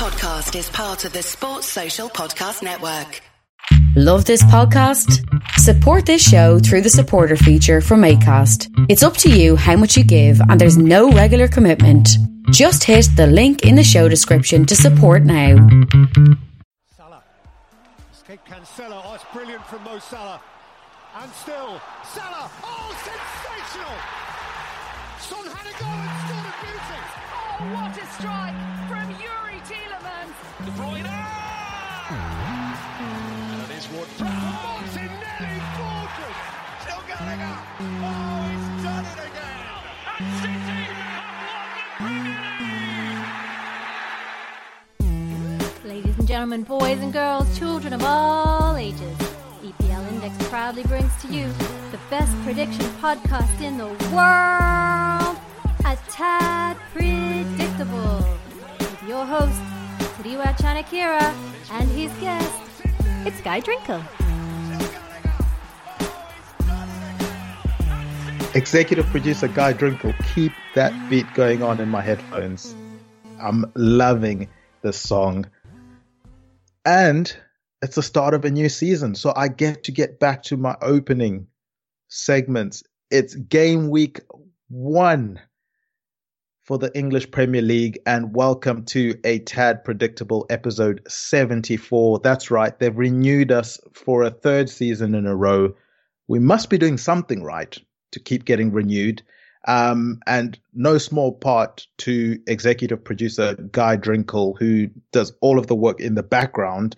podcast is part of the Sports Social Podcast Network. Love this podcast? Support this show through the supporter feature from ACAST. It's up to you how much you give, and there's no regular commitment. Just hit the link in the show description to support now. Salah. Escape Cancelo. Oh, it's brilliant from Mo Salah. And still, Salah. Oh, sensational! Son had a goal and scored a beauty. Oh, what a strike from Youri Tielemans. De Bruyne. And it is Martinelli, gorgeous. Still up. Oh, he's done it again. And City have won the Premier League. Ladies and gentlemen, boys and girls, children of all ages, EPL Index proudly brings to you the best prediction podcast in the world, A Tad Predictable, your host, Tadiwa Chanakira, and his guest, it's Guy Drinkle. Executive producer Guy Drinkle, keep that beat going on in my headphones. I'm loving this song. And it's the start of a new season, so I get to get back to my opening segments. It's game week one for the English Premier League, and welcome to a tad predictable episode 74. That's right, they've renewed us for a third season in a row. We must be doing something right to keep getting renewed. Um, and no small part to executive producer Guy Drinkle, who does all of the work in the background.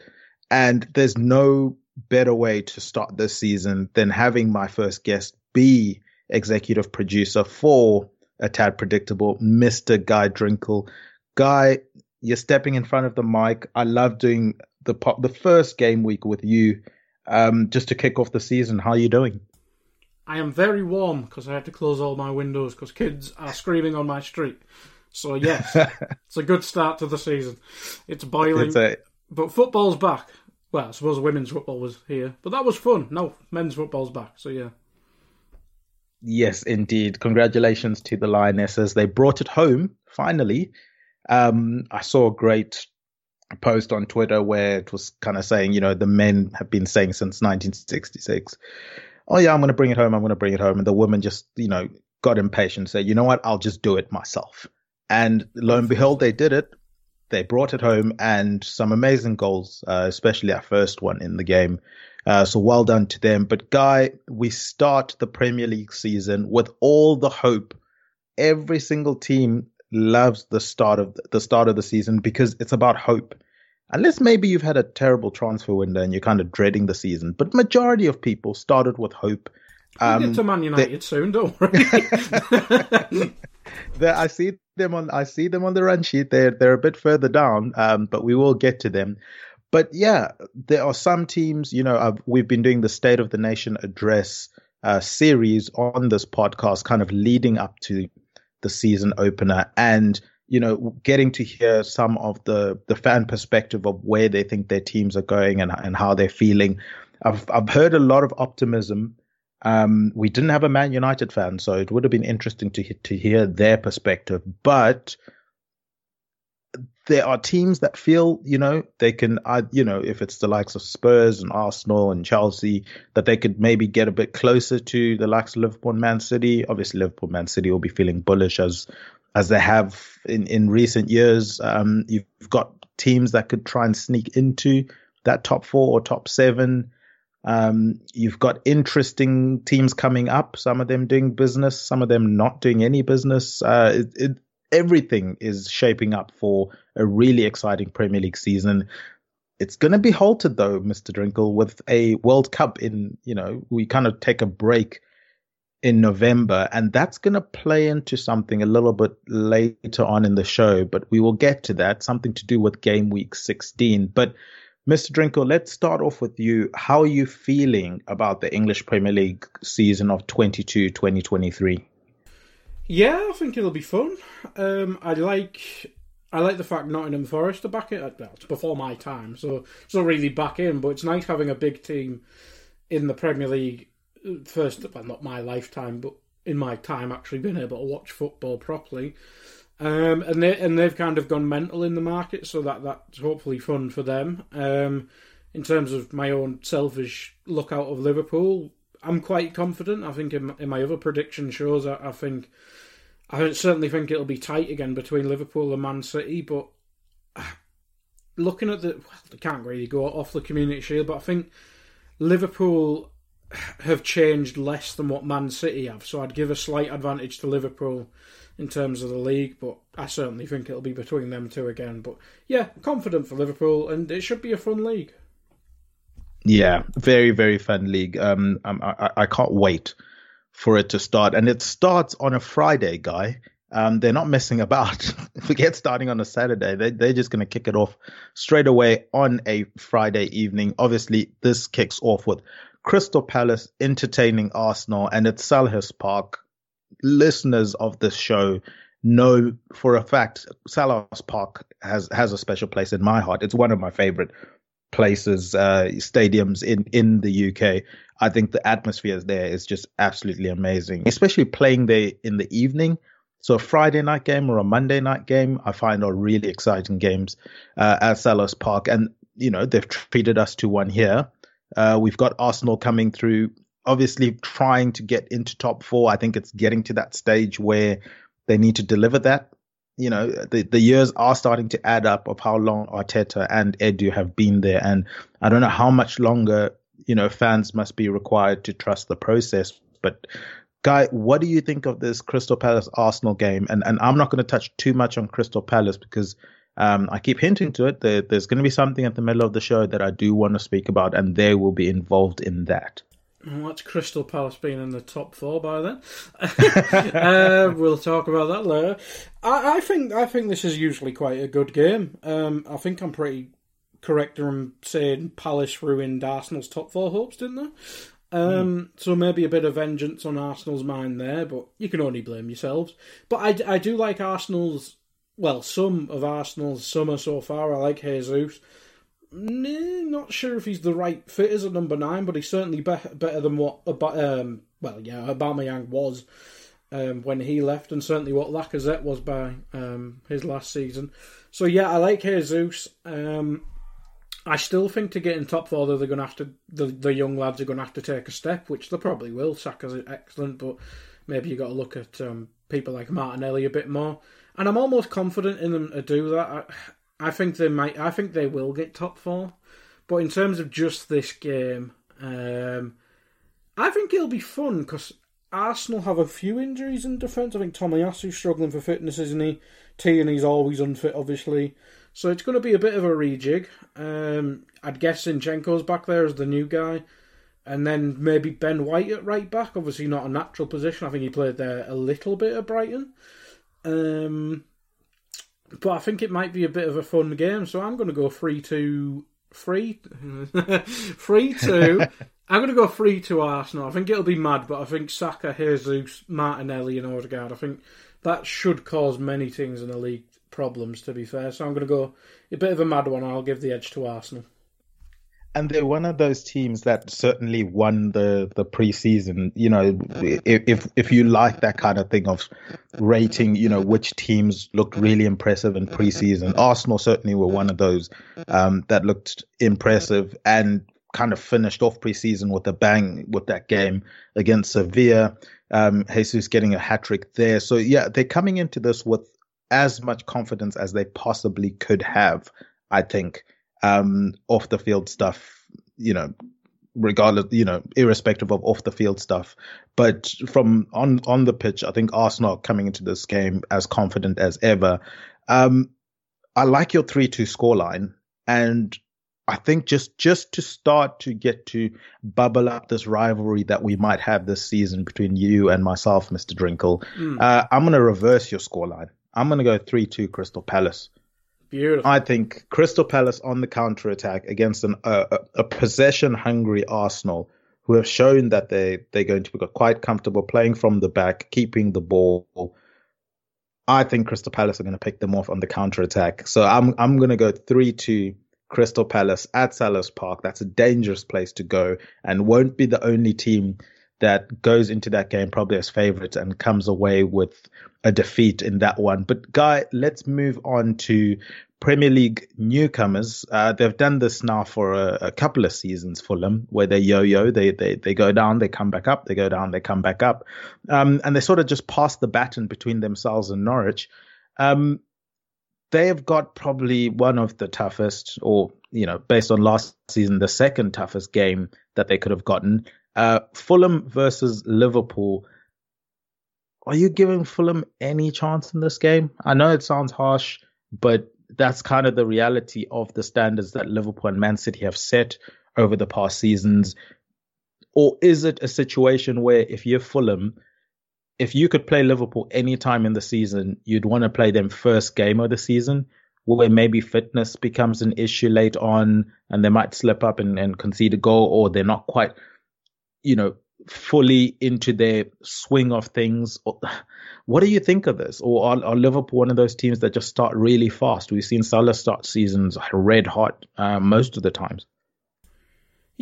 And there's no better way to start this season than having my first guest be executive producer for a tad predictable, Mr. Guy Drinkle. Guy, you're stepping in front of the mic. I love doing the pop, the first game week with you, um, just to kick off the season. How are you doing? I am very warm because I had to close all my windows because kids are screaming on my street. So yes, it's a good start to the season. It's boiling, It's a, but football's back. Well, I suppose women's football was here, but that was fun. No, men's football's back. So yeah, Yes, indeed. Congratulations to the Lionesses. They brought it home finally. Um, I saw a great post on Twitter where it was kind of saying, you know, the men have been saying since 1966, oh, yeah, I'm going to bring it home. I'm going to bring it home. And the women just, you know, got impatient, said, you know what, I'll just do it myself. And lo and behold, they did it. They brought it home and some amazing goals, uh, especially our first one in the game. Uh, so well done to them. But Guy, we start the Premier League season with all the hope. Every single team loves the start of the start of the season because it's about hope. Unless maybe you've had a terrible transfer window and you're kind of dreading the season, but majority of people started with hope. we'll Um, get to Man United soon. Don't worry. I see them on. I see them on the run sheet. They're they're a bit further down, um, but we will get to them. But yeah, there are some teams. You know, i we've been doing the State of the Nation address uh, series on this podcast, kind of leading up to the season opener, and you know, getting to hear some of the the fan perspective of where they think their teams are going and and how they're feeling. I've I've heard a lot of optimism. Um, we didn't have a Man United fan, so it would have been interesting to to hear their perspective. But there are teams that feel, you know, they can, uh, you know, if it's the likes of Spurs and Arsenal and Chelsea, that they could maybe get a bit closer to the likes of Liverpool and Man City. Obviously, Liverpool, Man City will be feeling bullish as as they have in in recent years. Um, you've got teams that could try and sneak into that top four or top seven. Um, you've got interesting teams coming up. Some of them doing business, some of them not doing any business. Uh, it, it, everything is shaping up for a really exciting Premier League season. It's going to be halted though, Mr. Drinkle, with a World Cup in, you know, we kind of take a break in November, and that's going to play into something a little bit later on in the show, but we will get to that, something to do with game week 16. But Mr. Drinkle, let's start off with you. How are you feeling about the English Premier League season of 22 2023? Yeah, I think it'll be fun. Um, I like. I like the fact Nottingham Forest are back in. Well, it's before my time, so it's not really back in. But it's nice having a big team in the Premier League. First, well, not my lifetime, but in my time, actually being able to watch football properly. Um, and they and they've kind of gone mental in the market, so that that's hopefully fun for them. Um, in terms of my own selfish look out of Liverpool, I'm quite confident. I think in, in my other prediction shows, I, I, think I certainly think it'll be tight again between Liverpool and Man City. But looking at the, well, they can't really go off the Community Shield, but I think Liverpool have changed less than what Man City have. So I'd give a slight advantage to Liverpool in terms of the league, but I certainly think it'll be between them two again. But yeah, confident for Liverpool, and it should be a fun league. Yeah, very very fun league. Um, I, I can't wait for it to start, and it starts on a Friday, guy. Um, they're not messing about. Forget starting on a Saturday. They, they're just going to kick it off straight away on a Friday evening. Obviously, this kicks off with Crystal Palace entertaining Arsenal, and it's Selhurst Park listeners of this show know for a fact Selhurst Park has has a special place in my heart. It's one of my favorite places, uh, stadiums in in the UK. I think the atmosphere there is just absolutely amazing, especially playing there in the evening. So a Friday night game or a Monday night game, I find are really exciting games uh, at Selhurst Park, and you know they've treated us to one here. Uh, we've got Arsenal coming through obviously trying to get into top four. I think it's getting to that stage where they need to deliver that. You know, the, the years are starting to add up of how long Arteta and Edu have been there. And I don't know how much longer, you know, fans must be required to trust the process. But Guy, what do you think of this Crystal Palace Arsenal game? And and I'm not going to touch too much on Crystal Palace because um, I keep hinting to it. There, there's going to be something at the middle of the show that I do want to speak about, and they will be involved in that. Well, that's Crystal Palace being in the top four by then. uh, we'll talk about that later. I, I, think I think this is usually quite a good game. Um, I think I'm pretty correct in saying Palace ruined Arsenal's top four hopes, didn't they? Um, mm. So maybe a bit of vengeance on Arsenal's mind there, but you can only blame yourselves. But I, I do like Arsenal's, well, some of Arsenal's summer so far. I like Jesus not sure if he's the right fit as a number nine, but he's certainly be- better than what um, well, yeah, Aubameyang was um, when he left, and certainly what Lacazette was by um, his last season. So yeah, I like Jesus. Um, I still think to get in top four, though, they're going to have to the, the young lads are going to have to take a step, which they probably will. Saka's excellent, but maybe you got to look at um, people like Martinelli a bit more. And I'm almost confident in them to do that. I, I think they might. I think they will get top four. But in terms of just this game, um, I think it'll be fun because Arsenal have a few injuries in defence. I think Tomiyasu's struggling for fitness, isn't he? Tierney's always unfit, obviously. So it's going to be a bit of a rejig. Um, I'd guess Zinchenko's back there as the new guy. And then maybe Ben White at right back. Obviously not a natural position. I think he played there a little bit at Brighton. Um, but I think it might be a bit of a fun game. So I'm going to go three two three three two. I'm going to go three to Arsenal. I think it'll be mad, but I think Saka, Jesus, Martinelli, and Odegaard. I think that should cause many things in the league problems. To be fair, so I'm going to go a bit of a mad one. I'll give the edge to Arsenal and they're one of those teams that certainly won the the preseason. You know, if if you like that kind of thing of rating, you know, which teams looked really impressive in preseason, Arsenal certainly were one of those um, that looked impressive and kind of finished off preseason with a bang with that game against Sevilla. Um, Jesus getting a hat trick there. So yeah, they're coming into this with as much confidence as they possibly could have. I think um, off the field stuff, you know, regardless, you know, irrespective of off the field stuff. But from on on the pitch, I think Arsenal coming into this game as confident as ever. Um, I like your three-two scoreline, and I think just just to start to get to bubble up this rivalry that we might have this season between you and myself, Mr. Drinkle, mm. uh, I'm going to reverse your scoreline. I'm going to go three-two Crystal Palace. Beautiful. I think Crystal Palace on the counter attack against an, uh, a possession hungry Arsenal who have shown that they they're going to be quite comfortable playing from the back, keeping the ball. I think Crystal Palace are going to pick them off on the counter attack. So I'm I'm going to go three two Crystal Palace at Selhurst Park. That's a dangerous place to go, and won't be the only team that goes into that game probably as favourites and comes away with a defeat in that one. But Guy, let's move on to Premier League newcomers. Uh, they've done this now for a, a, couple of seasons, Fulham, where they yo-yo, they, they they go down, they come back up, they go down, they come back up, um, and they sort of just pass the baton between themselves and Norwich. Um, they have got probably one of the toughest, or you know, based on last season, the second toughest game that they could have gotten. Uh, Fulham versus Liverpool. Are you giving Fulham any chance in this game? I know it sounds harsh, but that's kind of the reality of the standards that Liverpool and Man City have set over the past seasons. Or is it a situation where if you're Fulham, if you could play Liverpool any time in the season, you'd want to play them first game of the season, where maybe fitness becomes an issue late on and they might slip up and, and concede a goal, or they're not quite, you know, fully into their swing of things. What do you think of this? Or are, are, Liverpool one of those teams that just start really fast? We've seen Salah start seasons red hot uh, most of the times.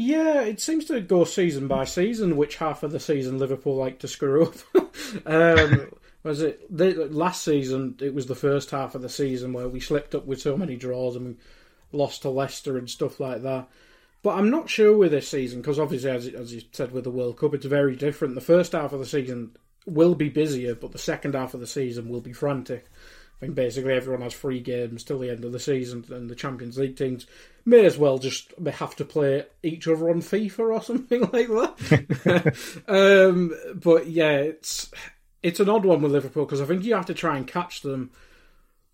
Yeah, it seems to go season by season which half of the season Liverpool like to screw up. um, was it last season? It was the first half of the season where we slipped up with so many draws and we lost to Leicester and stuff like that. But I'm not sure with this season because obviously, as, as you said with the World Cup, it's very different. The first half of the season will be busier, but the second half of the season will be frantic. I think basically everyone has three games till the end of the season, and the Champions League teams may as well just have to play each other on FIFA or something like that. um, but yeah, it's it's an odd one with Liverpool because I think you have to try and catch them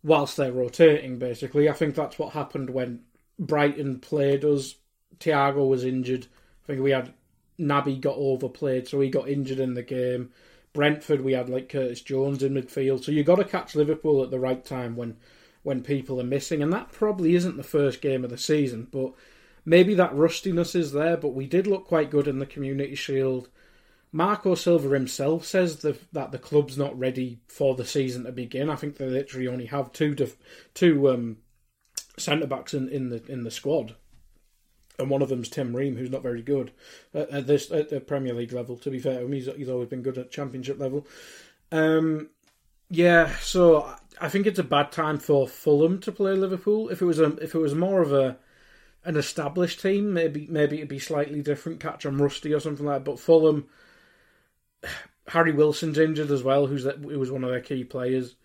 whilst they're rotating. Basically, I think that's what happened when Brighton played us Thiago was injured. I think we had Naby got overplayed, so he got injured in the game. Brentford, we had like Curtis Jones in midfield. So you got to catch Liverpool at the right time when when people are missing, and that probably isn't the first game of the season, but maybe that rustiness is there. But we did look quite good in the Community Shield. Marco Silva himself says the, that the club's not ready for the season to begin. I think they literally only have two def, two um, centre backs in, in the in the squad and one of them's Tim Ream, who's not very good at, at this at the Premier League level. To be fair, I mean, he's he's always been good at Championship level. Um, yeah, so I think it's a bad time for Fulham to play Liverpool. If it was a if it was more of a an established team, maybe maybe it'd be slightly different. Catch them rusty or something like that. But Fulham, Harry Wilson's injured as well, who's that? Who was one of their key players.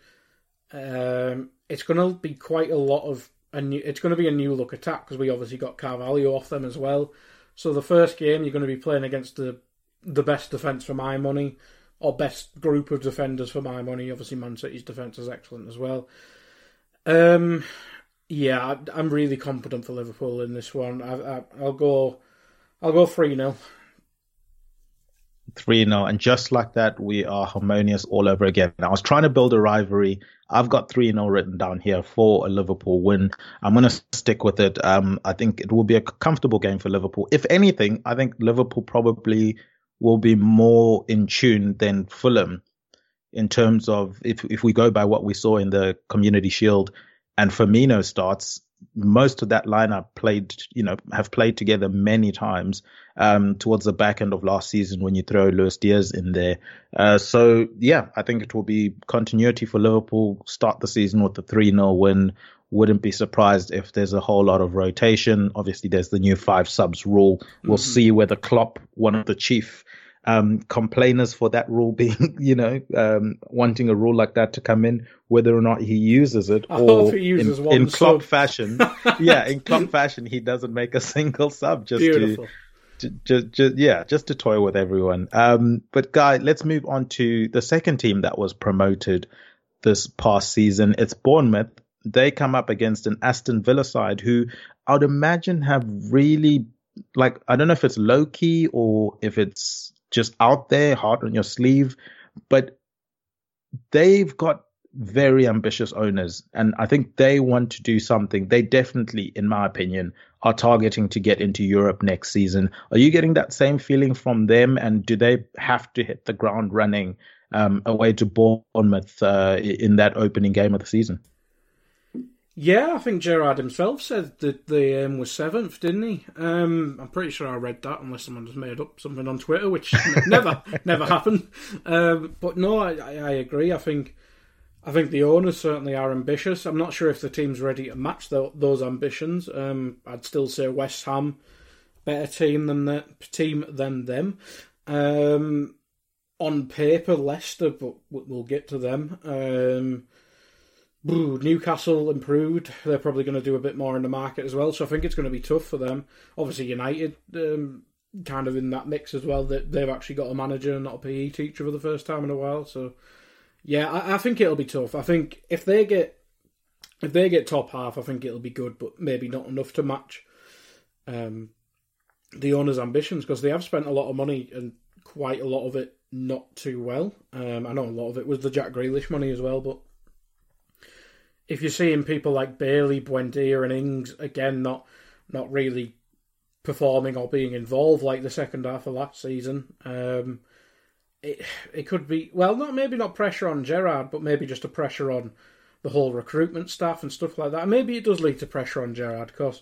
Um, it's going to be quite a lot of a new, it's going to be a new look attack because we obviously got Carvalho off them as well. So the first game you're going to be playing against the the best defense for my money, or best group of defenders for my money. Obviously, Man City's defense is excellent as well. Um, yeah, I, am really confident for Liverpool in this one. I, will go, I'll go three 0 3 0. And just like that, we are harmonious all over again. I was trying to build a rivalry. I've got 3 0 written down here for a Liverpool win. I'm going to stick with it. Um, I think it will be a comfortable game for Liverpool. If anything, I think Liverpool probably will be more in tune than Fulham in terms of if, if we go by what we saw in the Community Shield and Firmino starts, most of that lineup played, you know, have played together many times um, towards the back end of last season when you throw Luis Diaz in there. Uh, so yeah, I think it will be continuity for Liverpool. Start the season with a three 0 win. Wouldn't be surprised if there's a whole lot of rotation. Obviously, there's the new five subs rule. We'll mm-hmm. see whether Klopp, one of the chief um, complainers for that rule being, you know, um, wanting a rule like that to come in, whether or not he uses it, I or uses in, in Klopp fashion, yeah, in Klopp fashion, he doesn't make a single sub just Beautiful. to, just, just, yeah, just to toy with everyone. Um, but guy, let's move on to the second team that was promoted this past season. It's Bournemouth. They come up against an Aston Villa side who I would imagine have really like I don't know if it's low key or if it's just out there, hard on your sleeve. But they've got very ambitious owners, and I think they want to do something. They definitely, in my opinion, are targeting to get into Europe next season. Are you getting that same feeling from them? And do they have to hit the ground running um, away to Bournemouth uh, in that opening game of the season? Yeah, I think Gerrard himself said that the aim was seventh, didn't he? Um, I'm pretty sure I read that, unless someone just made up something on Twitter, which never, never happened. Um, but no, I, I agree. I think, I think the owners certainly are ambitious. I'm not sure if the team's ready to match the, those ambitions. Um, I'd still say West Ham better team than the team than them. Um, on paper, Leicester, but we'll get to them. Newcastle improved. They're probably going to do a bit more in the market as well. So I think it's going to be tough for them. Obviously, United um, kind of in that mix as well. That they've actually got a manager and not a PE teacher for the first time in a while. So yeah, I, I think it'll be tough. I think if they get if they get top half, I think it'll be good, but maybe not enough to match um, the owners' ambitions because they have spent a lot of money and quite a lot of it not too well. Um, I know a lot of it was the Jack Grealish money as well, but if you're seeing people like Bailey, Buendia, and Ings again not not really performing or being involved like the second half of last season, um, it it could be well, not maybe not pressure on Gerrard, but maybe just a pressure on the whole recruitment staff and stuff like that. Maybe it does lead to pressure on Gerrard because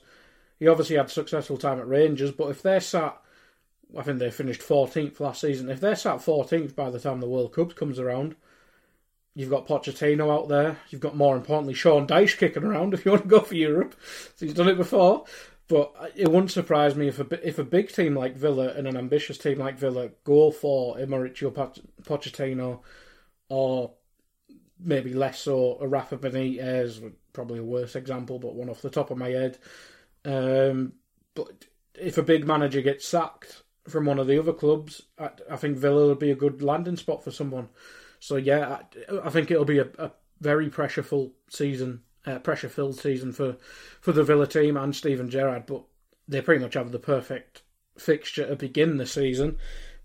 he obviously had successful time at Rangers, but if they're sat, I think they finished 14th last season. If they're sat 14th by the time the World Cup comes around, You've got Pochettino out there. You've got more importantly Sean Dyche kicking around if you want to go for Europe. So he's done it before. But it wouldn't surprise me if a if a big team like Villa and an ambitious team like Villa go for a Mauricio Pochettino or maybe less so a Rafa Benitez, probably a worse example, but one off the top of my head. Um, but if a big manager gets sacked from one of the other clubs, I, I think Villa would be a good landing spot for someone. So yeah, I, I think it'll be a, a very pressureful season, uh, pressure-filled season for for the Villa team and Steven Gerrard. But they pretty much have the perfect fixture to begin the season.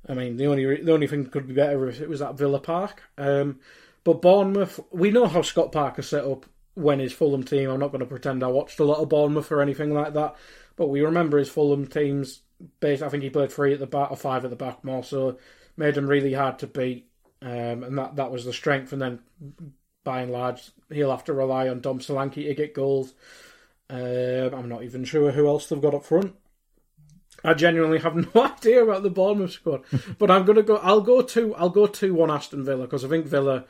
I mean, the only the only thing that could be better if it was at Villa Park. Um, but Bournemouth, we know how Scott Parker set up when his Fulham team. I'm not going to pretend I watched a lot of Bournemouth or anything like that, but we remember his Fulham teams. Based, I think he played three at the back or five at the back more, so made them really hard to beat um, and that, that was the strength. And then, by and large, he'll have to rely on Dom Solanke to get goals. Um, I'm not even sure who else they've got up front. I genuinely have no idea about the Bournemouth squad, but I'm gonna go. I'll go to. I'll go to one Aston Villa because I think Villa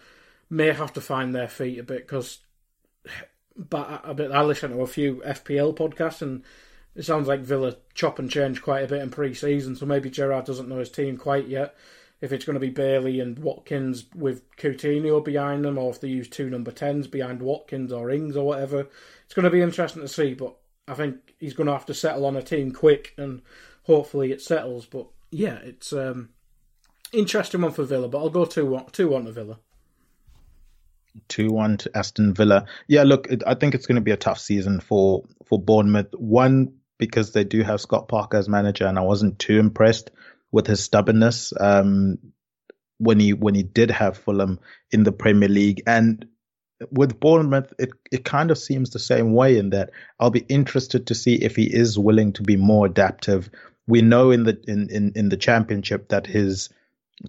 may have to find their feet a bit because. But I, I listen to a few FPL podcasts and it sounds like Villa chop and change quite a bit in pre-season, so maybe Gerrard doesn't know his team quite yet if it's going to be Bailey and Watkins with Coutinho behind them, or if they use two number tens behind Watkins or Ings or whatever. It's going to be interesting to see, but I think he's going to have to settle on a team quick, and hopefully it settles. But yeah, it's um, interesting one for Villa, but I'll go two one two one to one to Villa. Two one to Aston Villa. Yeah, look, it, I think it's going to be a tough season for for Bournemouth. One because they do have Scott Parker as manager, and I wasn't too impressed with his stubbornness um, when he when he did have Fulham in the Premier League and with Bournemouth, it, it kind of seems the same way in that I'll be interested to see if he is willing to be more adaptive. We know in the in, in, in the championship that his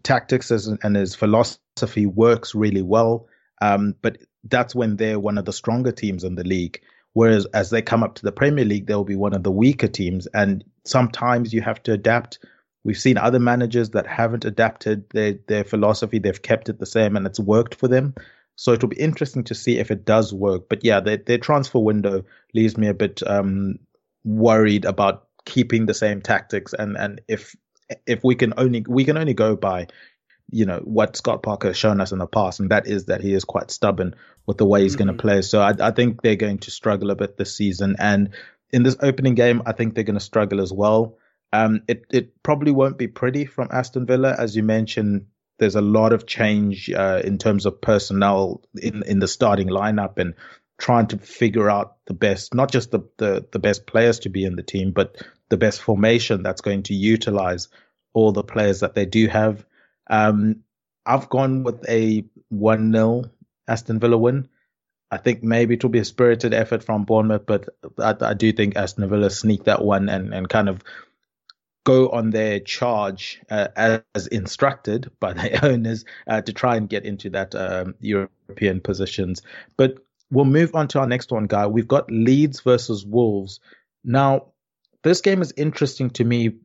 tactics and his philosophy works really well. Um, but that's when they're one of the stronger teams in the league. Whereas as they come up to the Premier League, they'll be one of the weaker teams. And sometimes you have to adapt We've seen other managers that haven't adapted their, their philosophy. They've kept it the same and it's worked for them. So it'll be interesting to see if it does work. But yeah, their, their transfer window leaves me a bit um, worried about keeping the same tactics. And, and if if we can only we can only go by you know what Scott Parker has shown us in the past, and that is that he is quite stubborn with the way he's mm-hmm. going to play. So I, I think they're going to struggle a bit this season, and in this opening game, I think they're going to struggle as well. Um, it it probably won't be pretty from Aston Villa, as you mentioned. There's a lot of change uh, in terms of personnel in in the starting lineup and trying to figure out the best, not just the, the, the best players to be in the team, but the best formation that's going to utilize all the players that they do have. Um, I've gone with a 1 0 Aston Villa win. I think maybe it will be a spirited effort from Bournemouth, but I, I do think Aston Villa sneak that one and, and kind of go on their charge uh, as instructed by their owners uh, to try and get into that um, European positions. But we'll move on to our next one, guy. We've got Leeds versus Wolves. Now, this game is interesting to me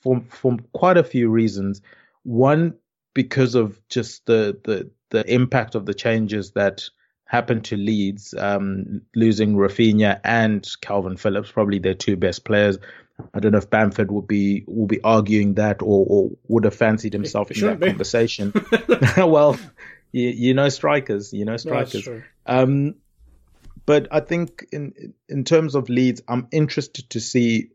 for for quite a few reasons. One, because of just the the the impact of the changes that happened to Leeds, um, losing Raphinha and Kalvin Phillips, probably their two best players. I don't know if Bamford would be will be arguing that or, or would have fancied himself in that be. conversation. well, you, you, know strikers, you know strikers. Um, but I think in in terms of Leeds, I'm interested to see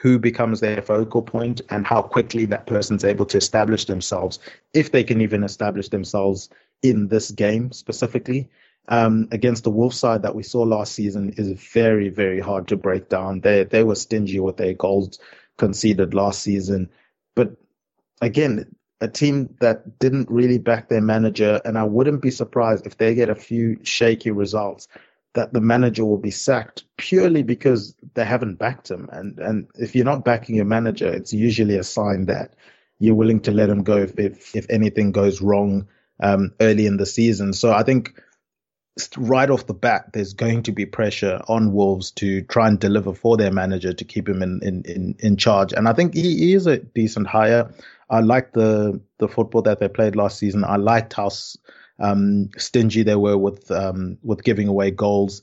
who becomes their focal point and how quickly that person's able to establish themselves, if they can even establish themselves in this game specifically. Um, against the Wolf side that we saw last season is very, very hard to break down. They they were stingy with their goals conceded last season, but again, a team that didn't really back their manager, and I wouldn't be surprised if they get a few shaky results that the manager will be sacked purely because they haven't backed him. And and if you're not backing your manager, it's usually a sign that you're willing to let him go if if, if anything goes wrong um, early in the season. So I think right off the bat, there's going to be pressure on Wolves to try and deliver for their manager to keep him in in in, in charge. And I think he, he is a decent hire. I like the the football that they played last season. I liked how um, stingy they were with um, with giving away goals.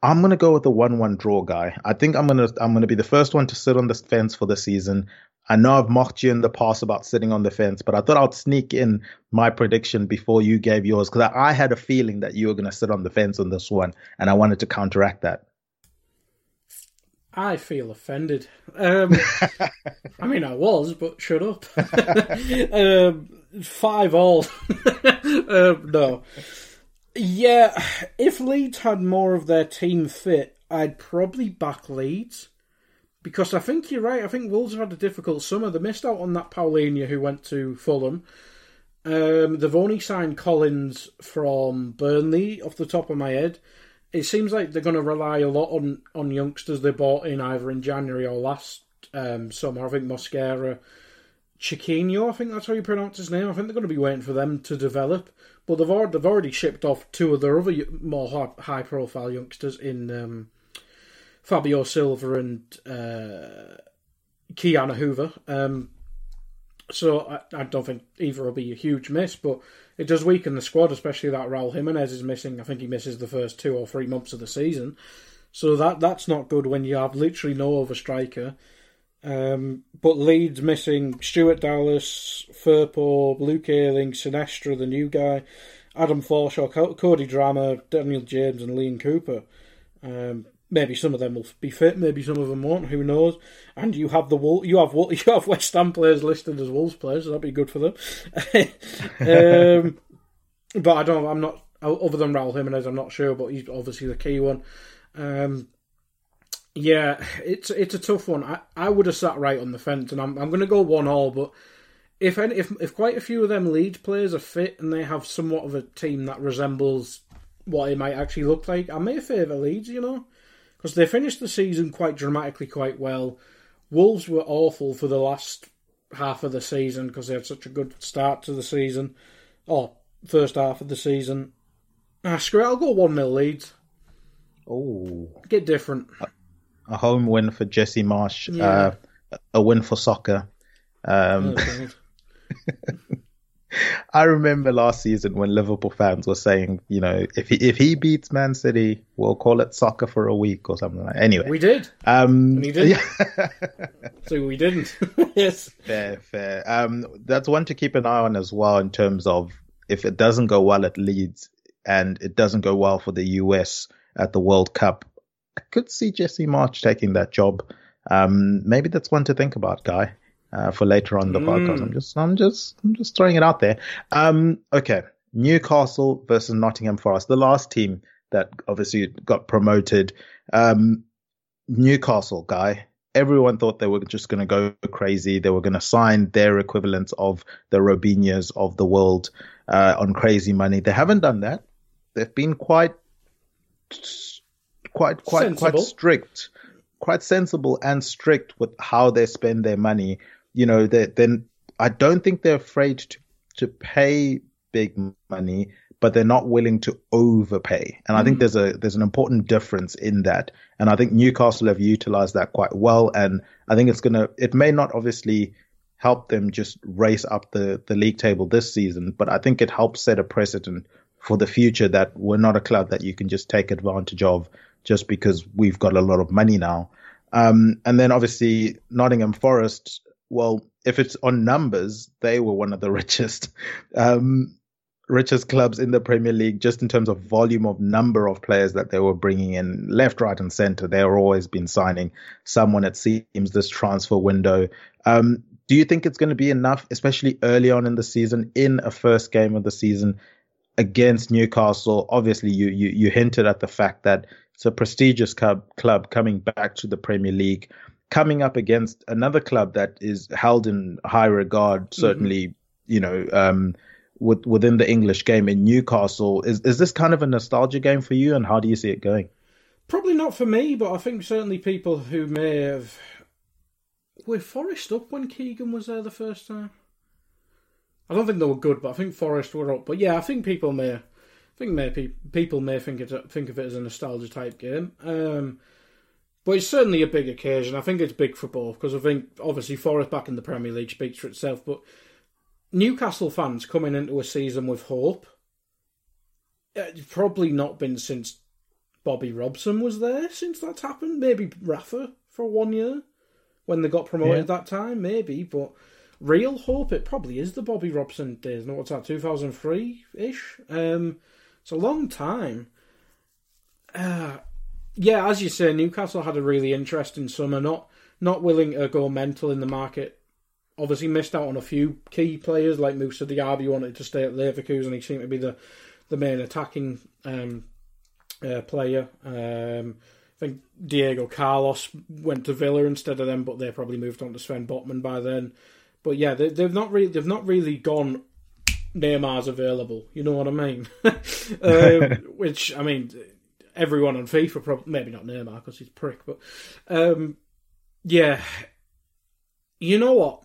I'm gonna go with the one-one draw guy. I think I'm gonna I'm gonna be the first one to sit on the fence for the season. I know I've mocked you in the past about sitting on the fence, but I thought I'd sneak in my prediction before you gave yours because I, I had a feeling that you were gonna sit on the fence on this one, and I wanted to counteract that. I feel offended. Um, I mean, I was, but shut up. um, five all. um, no. Yeah, if Leeds had more of their team fit, I'd probably back Leeds. Because I think you're right. I think Wolves have had a difficult summer. They missed out on that Palhinha who went to Fulham. Um, they've only signed Collins from Burnley off the top of my head. It seems like they're going to rely a lot on, on youngsters they bought in either in January or last um, summer. I think Mosquera Chiquinho, I think that's how you pronounce his name. I think they're going to be waiting for them to develop. But they've already, they've already shipped off two of their other more high profile youngsters in um, Fabio Silva and uh, Ki-Jana Hoever. Um, so I, I, don't think either will be a huge miss, but it does weaken the squad, especially that Raul Jimenez is missing. I think he misses the first two or three months of the season. So that that's not good when you have literally no other striker. Um, but Leeds missing Stuart Dallas, Firpo, Luke Ayling, Sinisterra, the new guy, Adam Forshaw, Cody Drameh, Daniel James, and Liam Cooper. Um, maybe some of them will be fit, maybe some of them won't. Who knows? And you have the you have you have West Ham players listed as Wolves players, so that'd be good for them. um, but I don't. I'm not. Other than Raul Jimenez, I'm not sure, but he's obviously the key one. Um, yeah, it's it's a tough one. I, I would have sat right on the fence, and I'm I'm going to go one all. But if any, if if quite a few of them Leeds players are fit and they have somewhat of a team that resembles what it might actually look like, I may favour Leeds. You know, because they finished the season quite dramatically, quite well. Wolves were awful for the last half of the season because they had such a good start to the season, or first half of the season. Ah, screw it, I'll go one 0 Leeds. Oh, get different a home win for Jesse Marsch, yeah. uh, a win for soccer. Um, oh, I remember last season when Liverpool fans were saying, you know, if he if he beats Man City, we'll call it soccer for a week or something like. That. Anyway, we did. Um, and he did. Yeah. so we didn't. yes. Fair, fair. Um, that's one to keep an eye on as well in terms of if it doesn't go well at Leeds and it doesn't go well for the US at the World Cup. I could see Jesse Marsch taking that job. Um, maybe that's one to think about, guy, uh, for later on the mm. podcast. I'm just, I'm just, I'm just throwing it out there. Um, okay, Newcastle versus Nottingham Forest, the last team that obviously got promoted. Um, Newcastle, guy. Everyone thought they were just going to go crazy. They were going to sign their equivalents of the Robinhos of the world uh, on crazy money. They haven't done that. They've been quite quite quite sensible. quite strict, quite sensible and strict with how they spend their money. You know, then I don't think they're afraid to to pay big money, but they're not willing to overpay. And I think Mm. there's a there's an important difference in that. And I think Newcastle have utilized that quite well. And I think it's gonna it may not obviously help them just race up the, the league table this season, but I think it helps set a precedent for the future that we're not a club that you can just take advantage of just because we've got a lot of money now. Um, and then obviously Nottingham Forest, well, if it's on numbers, they were one of the richest, um, richest clubs in the Premier League, just in terms of volume of number of players that they were bringing in left, right, and center. They've always been signing someone, it seems, this transfer window. Um, do you think it's going to be enough, especially early on in the season, in a first game of the season against Newcastle? Obviously, you you, you hinted at the fact that it's a prestigious club, club coming back to the Premier League, coming up against another club that is held in high regard, certainly, you know, um, with, within the English game in Newcastle. Is is this kind of a nostalgia game for you, and how do you see it going? Probably not for me, but I think certainly people who may have. Were Forest up when Keegan was there the first time? I don't think they were good, but I think Forest were up. But yeah, I think people may, I think maybe people may think it think of it as a nostalgia type game. Um, but it's certainly a big occasion. I think it's big for both because I think obviously Forest back in the Premier League speaks for itself. But Newcastle fans coming into a season with hope. It's probably not been since Bobby Robson was there since that's happened. Maybe Rafa for one year when they got promoted Yeah. that time, maybe. But real hope, it probably is the Bobby Robson days. No, what's that, 2003 ish? Um, it's a long time. Uh, yeah, as you say, Newcastle had a really interesting summer. Not not willing to go mental in the market. Obviously, missed out on a few key players like Moussa Diaby wanted to stay at Leverkusen. He seemed to be the the main attacking um, uh, player. Um, I think Diego Carlos went to Villa instead of them, but they probably moved on to Sven Botman by then. But yeah, they, they've not really they've not really gone. Neymar's available. You know what I mean? um, which I mean, everyone on FIFA probably maybe not Neymar because he's a prick, but um, yeah. You know what?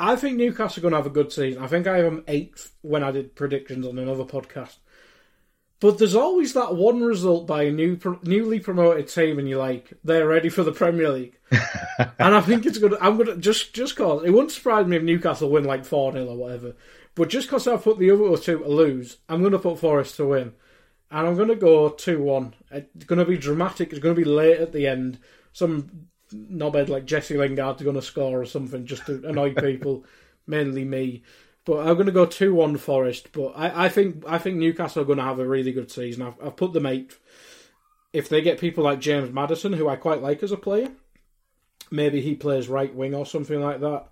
I think Newcastle are going to have a good season. I think I have them eighth when I did predictions on another podcast. But there's always that one result by a new, newly promoted team, and you're like, they're ready for the Premier League. and I think it's going to, I'm going to, just, just cause, it wouldn't surprise me if Newcastle win like 4 0 or whatever. But just because I've put the other two to lose, I'm going to put Forest to win. And I'm going to go 2 1. It's going to be dramatic. It's going to be late at the end. Some knobhead like Jesse Lingard's going to score or something just to annoy people, mainly me. But I'm going to go 2 1 Forest. But I, I think I think Newcastle are going to have a really good season. I've, I've put them eighth. If they get people like James Maddison, who I quite like as a player, maybe he plays right wing or something like that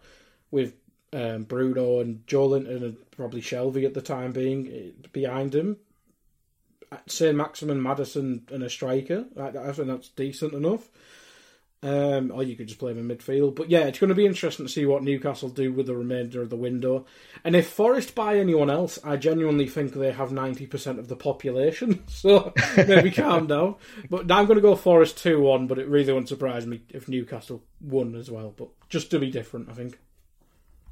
with um, Bruno and Joelinton and probably Shelvey at the time being eh, behind him. Say Maximin, Maddison, and a striker. I, I think that's decent enough. Um, or you could just play him in midfield. But yeah, it's going to be interesting to see what Newcastle do with the remainder of the window. And if Forest buy anyone else, I genuinely think they have 90% of the population. So maybe calm down. But now I'm going to go Forest 2 1, but it really wouldn't surprise me if Newcastle won as well. But just to be different, I think.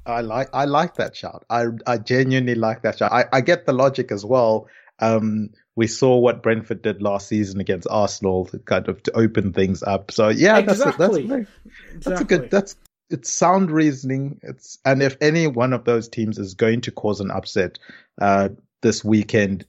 I like I like that shot. I I genuinely like that shot. I, I get the logic as well. Um, we saw what Brentford did last season against Arsenal, to kind of to open things up. So yeah, that's a, that's Exactly. that's a good that's it's sound reasoning. It's and if any one of those teams is going to cause an upset uh, this weekend,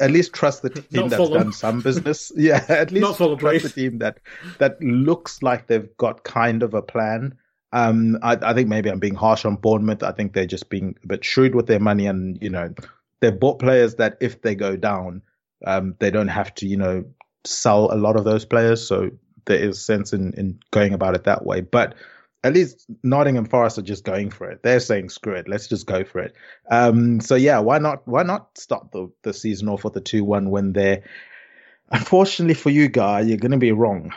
at least trust the team that's done some business. yeah, at least Not trust the team that that looks like they've got kind of a plan. Um, I, I think maybe I'm being harsh on Bournemouth. I think they're just being a bit shrewd with their money, and you know, they've bought players that if they go down, um, they don't have to, you know, sell a lot of those players. So there is sense in, in going about it that way. But at least Nottingham Forest are just going for it. They're saying screw it, let's just go for it. Um, so yeah, why not? Why not start the the season off with a two one win there? Unfortunately for you, guy, you're going to be wrong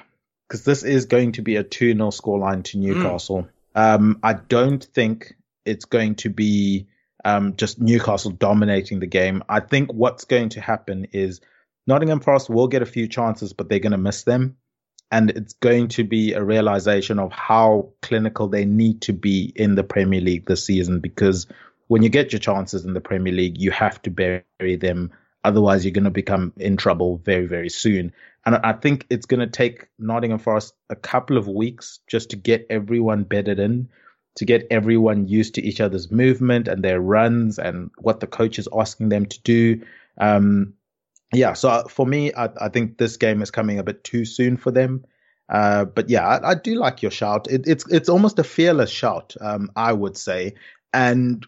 because this is going to be a 2 0 scoreline to Newcastle. Um, I don't think it's going to be um, just Newcastle dominating the game. I think what's going to happen is Nottingham Forest will get a few chances, but they're going to miss them. And it's going to be a realization of how clinical they need to be in the Premier League this season because when you get your chances in the Premier League, you have to bury them. Otherwise, you're going to become in trouble very, very soon. And I think it's going to take Nottingham Forest a couple of weeks just to get everyone bedded in, to get everyone used to each other's movement and their runs and what the coach is asking them to do. Um, yeah, so for me, I, I, think this game is coming a bit too soon for them. Uh, but yeah, I, I, do like your shout. It, it's it's almost a fearless shout, um, I would say. And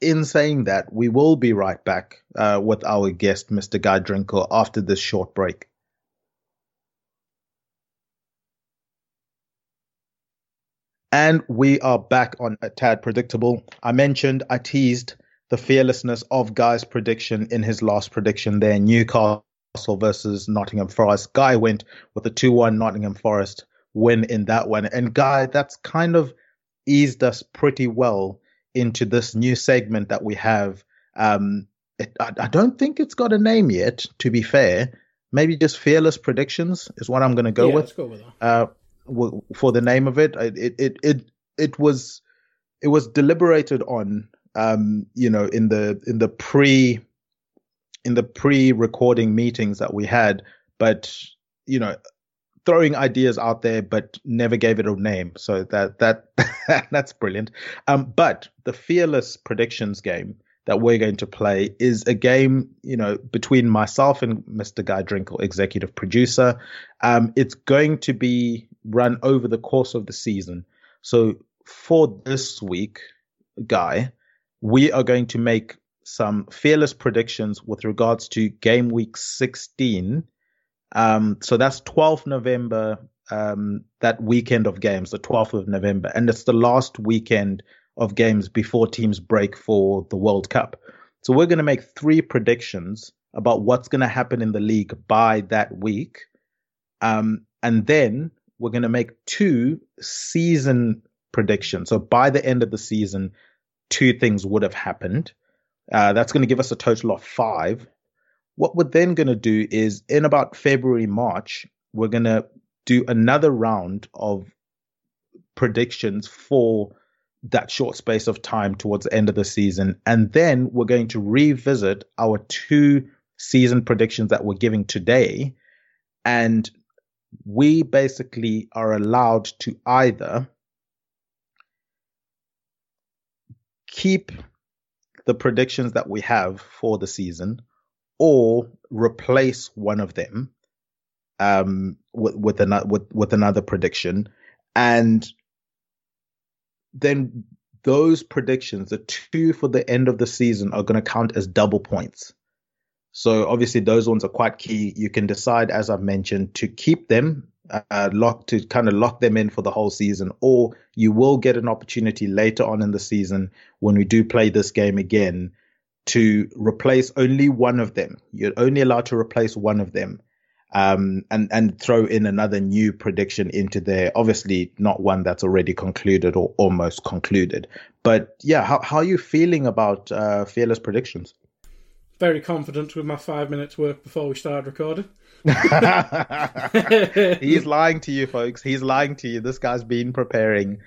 in saying that, we will be right back uh, with our guest, Mr. Guy Drinkle, after this short break. And we are back on a tad predictable. I mentioned, I teased the fearlessness of Guy's prediction in his last prediction there, Newcastle versus Nottingham Forest. Guy went with a 2 1 Nottingham Forest win in that one. And Guy, that's kind of eased us pretty well into this new segment that we have. Um, it, I, I, don't think it's got a name yet, to be fair. Maybe just fearless predictions is what I'm going to go yeah, with. Let's go with that. Uh, for the name of it, it, it, it, it was, it was deliberated on, um, you know, in the, in the pre, in the pre-recording meetings that we had, but, you know, throwing ideas out there, but never gave it a name. So that that that's brilliant. Um, but the fearless predictions game that we're going to play is a game, you know, between myself and Mr. Guy Drinkle, executive producer. Um, it's going to be run over the course of the season. So for this week, Guy, we are going to make some fearless predictions with regards to game week 16 um, so that's 12th November, um, that weekend of games, the 12th of November. And it's the last weekend of games before teams break for the World Cup. So we're going to make three predictions about what's going to happen in the league by that week. Um, and then we're going to make two season predictions. So by the end of the season, two things would have happened. Uh, that's going to give us a total of five. What we're then going to do is in about February, March, we're going to do another round of predictions for that short space of time towards the end of the season. And then we're going to revisit our two season predictions that we're giving today. And we basically are allowed to either keep the predictions that we have for the season or replace one of them um, with with with, with another prediction, and then those predictions, the two for the end of the season, are going to count as double points. So obviously those ones are quite key. You can decide, as I've mentioned, to keep them uh, locked to kind of lock them in for the whole season, or you will get an opportunity later on in the season when we do play this game again to replace only one of them. You're only allowed to replace one of them. Um, and, and throw in another new prediction into there. Obviously, not one that's already concluded or almost concluded. But yeah, how, how are you feeling about uh, fearless predictions? Very confident with my five minutes work before we started recording. He's lying to you, folks. He's lying to you. This guy's been preparing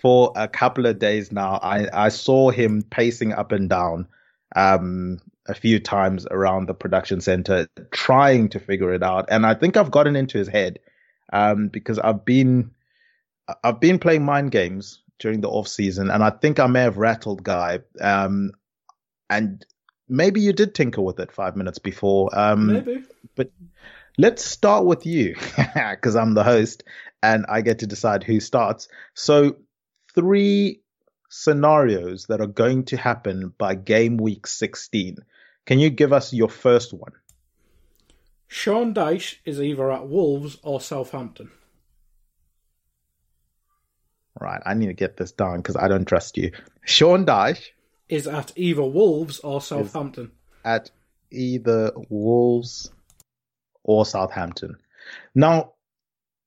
for a couple of days now. I, I saw him pacing up and down um, a few times around the production center trying to figure it out. And I think I've gotten into his head um, because I've been I've been playing mind games during the off season, and I think I may have rattled Guy. Um, and maybe you did tinker with it five minutes before. Um, maybe, but let's start with you because I'm the host and I get to decide who starts. So three scenarios that are going to happen by game week 16. Can you give us your first one? Sean Dyche is either at Wolves or Southampton. Right, I need to get this down because I don't trust you. Sean Dyche is at either Wolves or Southampton. At either Wolves or Southampton. Now,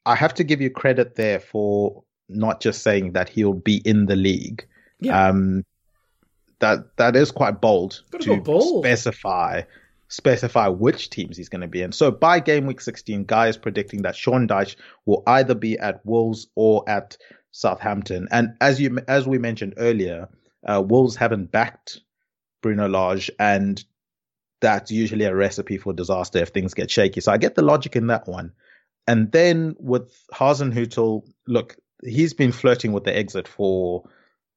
I have to give you credit there for not just saying that he'll be in the league, yeah. Um, that that is quite bold to bold. specify specify which teams he's going to be in. So by game week 16, Guy is predicting that Sean Dyche will either be at Wolves or at Southampton. And as you as we mentioned earlier, uh, Wolves haven't backed Bruno Lage, and that's usually a recipe for disaster if things get shaky. So I get the logic in that one. And then with Hasenhüttl, look, he's been flirting with the exit for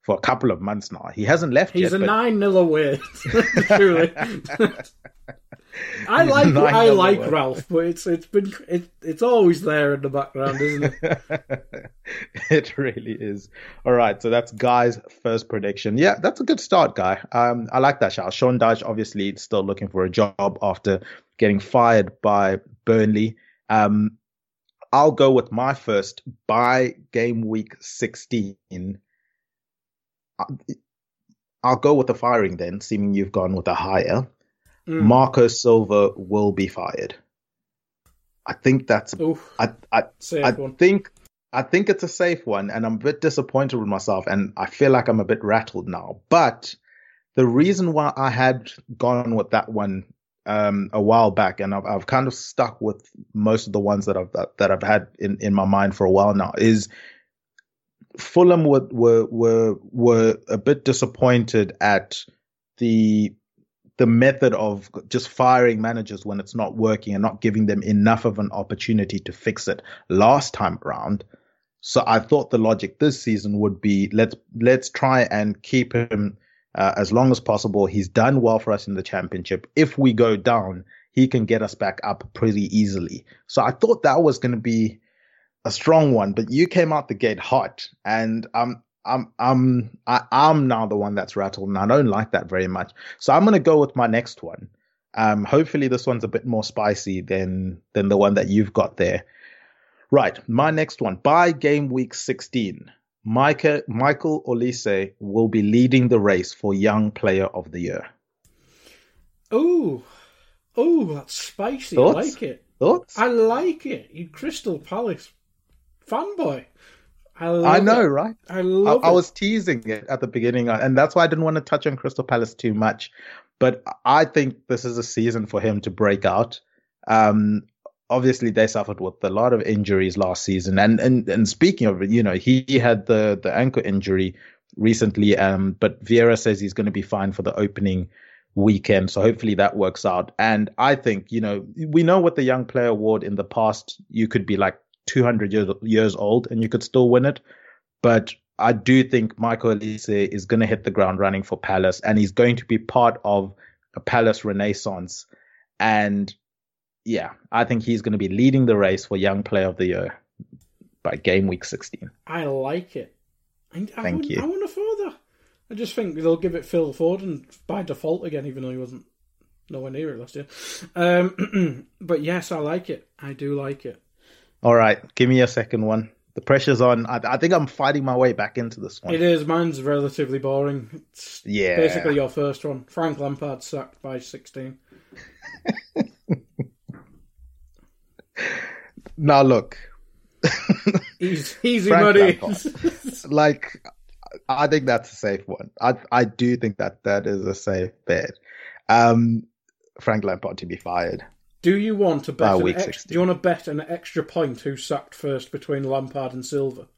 for a couple of months now. He hasn't left He's yet. a but- nine nil away. I like I like away. Ralph, but it's it's been it, it's always there in the background, isn't it? it really is. All right, so that's Guy's first prediction. Yeah, that's a good start, Guy. Um, I like that shout. Sean Dyche obviously still looking for a job after getting fired by Burnley. Um, I'll go with my first by game week 16. I- I'll go with the firing then, seeming you've gone with a higher. Mm. Marco Silva will be fired. I think that's Oof, I I I think I think it's a safe one, and I'm a bit disappointed with myself, and I feel like I'm a bit rattled now. But the reason why I had gone with that one um, a while back, and I've, I've kind of stuck with most of the ones that I've that, that I've had in, in my mind for a while now, is Fulham were were were were a bit disappointed at the the method of just firing managers when it's not working and not giving them enough of an opportunity to fix it last time around. So I thought the logic this season would be let's let's try and keep him uh, as long as possible. He's done well for us in the championship. If we go down, he can get us back up pretty easily. So I thought that was going to be a strong one, but you came out the gate hot, and um, I'm I'm I, I'm now the one that's rattled, and I don't like that very much. So I'm gonna go with my next one. Um, hopefully this one's a bit more spicy than than the one that you've got there. Right, my next one by game week 16. Micah, Michael Olise will be leading the race for Young Player of the Year. Ooh, ooh, that's spicy. Thoughts? I like it. Thoughts? I like it. You Crystal Palace fanboy. I, I know, it. right? I I, love I it. was teasing it at the beginning, and that's why I didn't want to touch on Crystal Palace too much. But I think this is a season for him to break out. Um, obviously, they suffered with a lot of injuries last season, and and and speaking of it, you know, he, he had the the ankle injury recently. Um, but Vieira says he's going to be fine for the opening weekend, so hopefully that works out. And I think you know we know what the Young Player Award in the past you could be like 200 years years old and you could still win it, but I do think Michael Olise is going to hit the ground running for Palace, and he's going to be part of a Palace renaissance. And yeah, I think he's going to be leading the race for Young Player of the Year by game week 16. I like it. I, I Thank you. I have thought that. I just think they'll give it Phil Foden by default again, even though he wasn't nowhere near it last year. Um, but yes, I like it. I do like it. All right, give me a second one. The pressure's on. I, I think I'm fighting my way back into this one. It is. Mine's relatively boring. It's Yeah. basically your first one. Frank Lampard sacked by 16. Now look, Easy, easy money. Like I think that's a safe one. I I do think that that is a safe bet. Um, Frank Lampard to be fired. Do you want to bet? An ex- do you want to bet an extra point who sacked first between Lampard and Silva?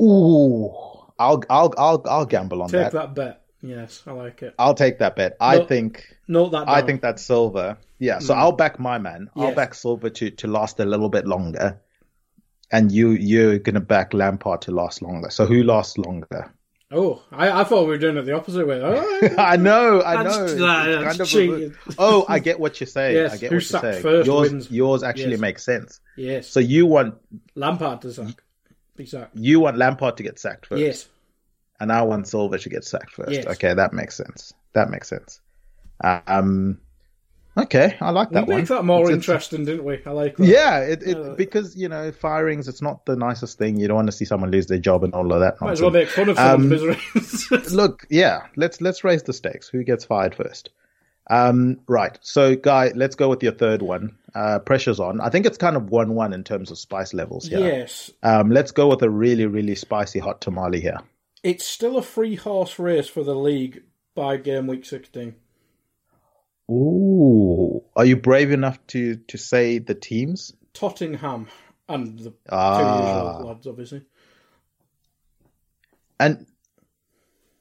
Ooh, I'll I'll I'll I'll gamble on Take that. Take that bet. Yes, I like it. I'll take that bet. I No, think Note that. I think that's Silva. Yeah, so mm. I'll back my man. I'll Yes. back Silva to to last a little bit longer, and you you're gonna back Lampard to last longer. So who lasts longer? Oh, I, I thought we were doing it the opposite way. Oh, I know, I That's- know. It's that's kind of a cheating. oh, I get what you're saying. Yes, I get who what you're sacked saying. first yours, wins. yours actually Yes. makes sense. yes. So you want Lampard to sack. Be sacked. you want Lampard to get sacked first, Yes. and I want Silva to get sacked first. Yes. Okay, that makes sense. That makes sense. Um, okay, I like We that one. make that more It's- interesting, didn't we? I like that. Yeah, it, it because you know firings. It's not the nicest thing. You don't want to see someone lose their job and all of that. Might as well make fun of someone's Um, misery. Look, yeah, let's let's raise the stakes. Who gets fired first? Um, right. So, guy, let's go with your third one. Uh, pressure's on. I think it's kind of one-one in terms of spice levels here. yes. Um, let's go with a really, really spicy hot tamale here. It's still a free horse race for the league by game week 16. Ooh, are you brave enough to to say the teams? Tottenham and the ah. two usual lads, obviously. And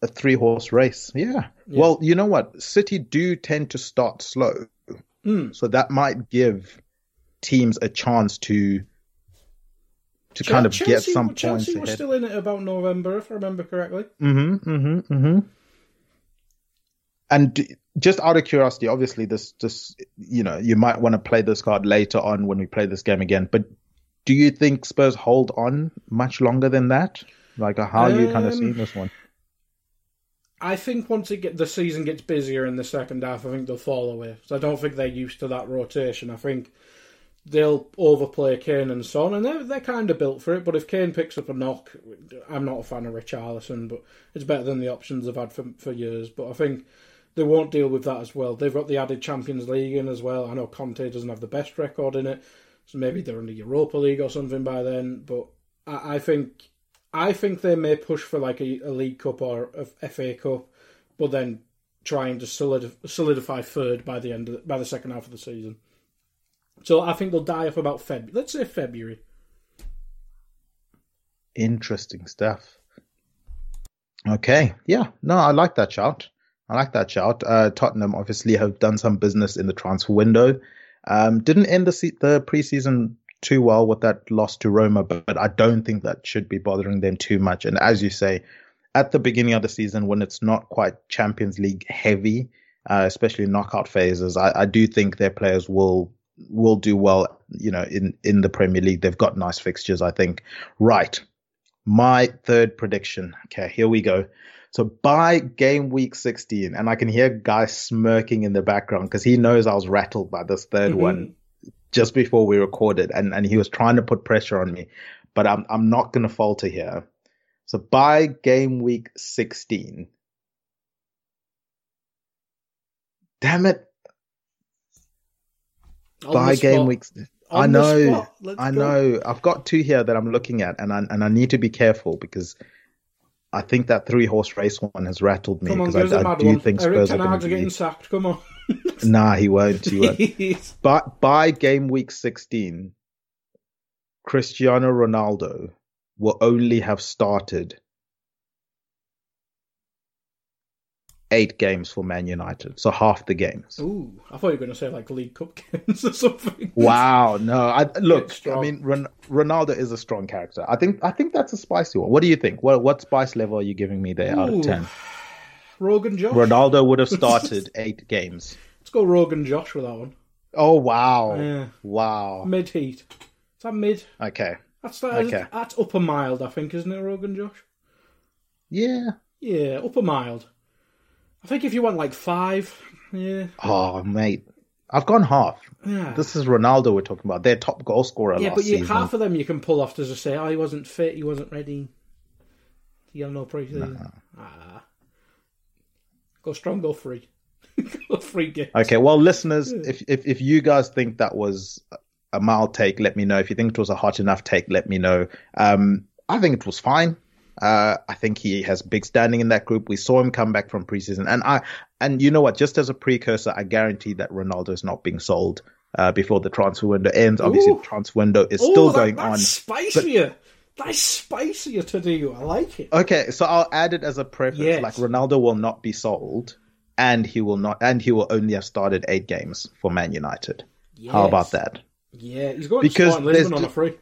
a three horse race. Yeah. yeah. Well, you know what? City do tend to start slow. Mm. So that might give teams a chance to to kind of Chelsea, get some Chelsea points was ahead. still in it about November, if I remember correctly. Mm-hmm, mm-hmm, mm-hmm. And just out of curiosity, obviously, this, this, you know, you might want to play this card later on when we play this game again. But do you think Spurs hold on much longer than that? Like, uh, how are you kind of Um, seeing this one? I think once it get the season gets busier in the second half, I think they'll fall away. So I don't think they're used to that rotation. I think they'll overplay Kane and Son, and they're they're kind of built for it. But if Kane picks up a knock, I'm not a fan of Rich Richarlison, but it's better than the options they've had for for years. But I think they won't deal with that as well. They've got the added Champions League in as well. I know Conte doesn't have the best record in it, so maybe they're in the Europa League or something by then. But I, I think I think they may push for like a, a League Cup or a FA Cup, but then trying to solidify, third by the end of by the second half of the season. So I think they'll die off about Feb. Let's say February. Interesting stuff. Okay. Yeah. No, I like that shout. I like that shout. Uh, Tottenham obviously have done some business in the transfer window. Um, didn't end the se- the preseason too well with that loss to Roma, but, but I don't think that should be bothering them too much. And as you say, at the beginning of the season when it's not quite Champions League heavy, uh, especially knockout phases, I, I do think their players will will do well. You know, in in the Premier League, they've got nice fixtures. I think. Right. My third prediction. Okay, here we go. So by game week 16, and I can hear Guy smirking in the background because he knows I was rattled by this 3rd Mhm. one just before we recorded, and, and he was trying to put pressure on me, but I'm I'm not going to falter here. So by game week 16, damn it, On by game spot. week. I know, I go. know. I've got two here that I'm looking at, and I and I need to be careful because I think that three horse race one has rattled me because I, I, do one. think Eric Spurs are Ten going Hag's to getting sacked. Come on. Nah, he won't. He won't. But by game week 16, Cristiano Ronaldo will only have started eight games for Man United, so half the games. Ooh, I thought you were going to say like League Cup games or something. Wow, no, I look. I mean, Ron, Ronaldo is a strong character. I think. I think that's a spicy one. What do you think? What what spice level are you giving me there out of ten? Rogan Josh. Ronaldo would have started eight games. Let's go Rogan Josh with that one. Oh wow, Yeah. wow. Mid heat. Is that mid? Okay, That's that. Okay. That's upper mild, I think, isn't it, Rogan Josh? yeah. Yeah, upper mild. I think if you want like five, yeah, Oh mate, I've gone half. yeah. This is Ronaldo we're talking about. Their top goal scorer yeah, but you, season. half of them you can pull off to just say, oh, he wasn't fit, he wasn't ready. He had no preseason. Ah. Go strong, go free. go free game. Okay, well, listeners, if, if if you guys think that was a mild take, let me know. If you think it was a hot enough take, let me know. Um, I think it was fine. Uh, I think he has big standing in that group. We saw him come back from preseason, and I and you know what? Just as a precursor, I guarantee that Ronaldo is not being sold uh, before the transfer window ends. Obviously, Ooh. the transfer window is Oh, still that- going that's on. spicier. That's spicier to do. I like it. Okay, so I'll add it as a preference. Yes. Like Ronaldo will not be sold, and he will not, and he will only have started eight games for Man United. How about that? Yeah, he's going Because to Lisbon on a free.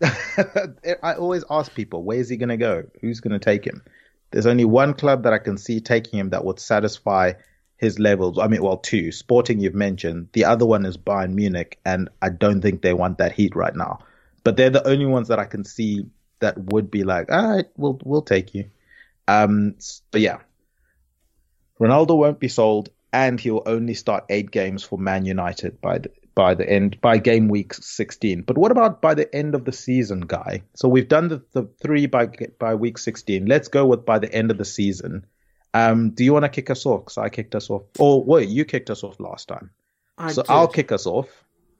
I always ask people, where's he going to go? Who's going to take him? There's only one club that I can see taking him that would satisfy his levels. I mean, well, two. Sporting, you've mentioned. The other one is Bayern Munich, and I don't think they want that heat right now. But they're the only ones that I can see that would be like, all right, we'll we'll take you. Um, but yeah, Ronaldo won't be sold, and he'll only start eight games for Man United by the by the end by game week 16. But what about by the end of the season, guy? So we've done the, the three by by week 16. Let's go with by the end of the season. Um, do you want to kick us off? Because I kicked us off. Or wait, you kicked us off last time. I so did. I'll kick us off.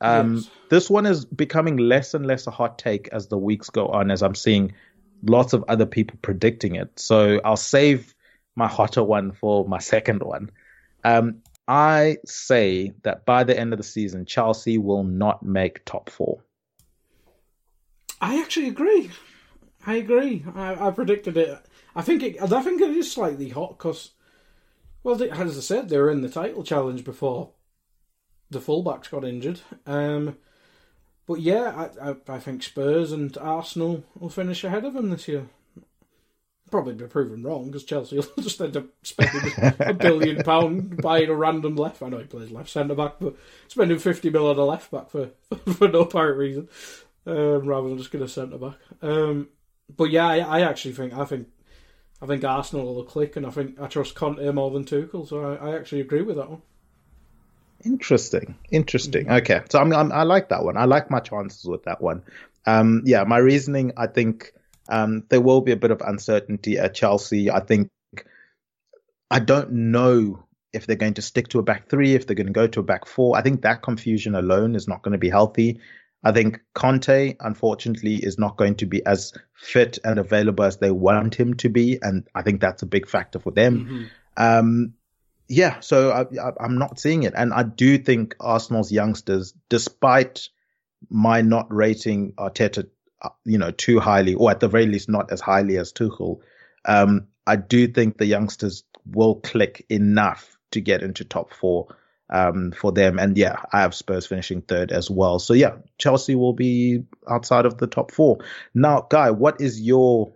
Um, Yes. This one is becoming less and less a hot take as the weeks go on, as I'm seeing lots of other people predicting it. So I'll save my hotter one for my second one. Um, I say that by the end of the season, Chelsea will not make top four. I actually agree. I agree. I, I predicted it. I think it. I think it is slightly hot because, well, they, as I said, they were in the title challenge before the fullbacks got injured. Um, but yeah, I, I, I think Spurs and Arsenal will finish ahead of them this year. Probably be proven wrong because Chelsea will just end up spending a billion pound buying a random left. I know he plays left centre back, but spending fifty mil on a left back for for no apparent reason, um, rather than just get a centre back. Um, but yeah, I, I, actually think I think I think Arsenal will click, and I think I trust Conte more than Tuchel. So I, I actually agree with that one. Interesting, interesting. Mm-hmm. Okay, so I'm, I'm, i like that one. I like my chances with that one. Um, yeah, my reasoning. I think um, there will be a bit of uncertainty at Chelsea. I think I don't know if they're going to stick to a back three, if they're going to go to a back four. I think that confusion alone is not going to be healthy. I think Kante, unfortunately, is not going to be as fit and available as they want him to be, and I think that's a big factor for them. Mm-hmm. Um, yeah, so I, am not seeing it, and I do think Arsenal's youngsters, despite my not rating Arteta you know, too highly, or at the very least not as highly as Tuchel. Um, I do think the youngsters will click enough to get into top four um, for them. And yeah, I have Spurs finishing third as well. So yeah, Chelsea will be outside of the top four. Now, Guy, what is your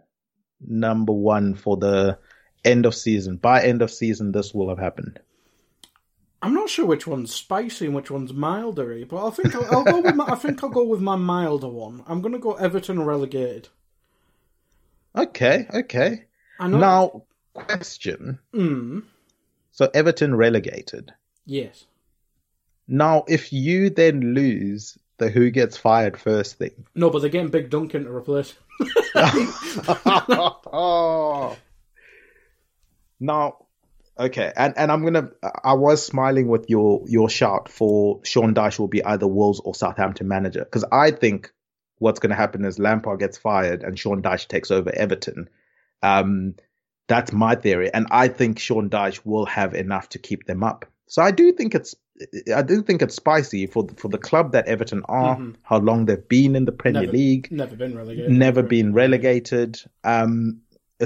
number one for the end of season? By end of season, this will have happened. I'm not sure which one's spicy and which one's milder, but I think I'll, I'll go with my, I think I'll go with my milder one. I'm going to go Everton relegated. Okay, okay. Now, question. Mm. So Everton relegated. Yes. Now, if you then lose the who gets fired first thing. No, but they're getting Big Duncan to replace. oh. Now, Okay, and and I'm gonna. I was smiling with your your shout for Sean Dyche will be either Wolves or Southampton manager because I think what's going to happen is Lampard gets fired and Sean Dyche takes over Everton. Um, that's my theory, and I think Sean Dyche will have enough to keep them up. So I do think it's I do think it's spicy for for the club that Everton are, mm-hmm. how long they've been in the Premier never, League, never been relegated, never been relegated. Um,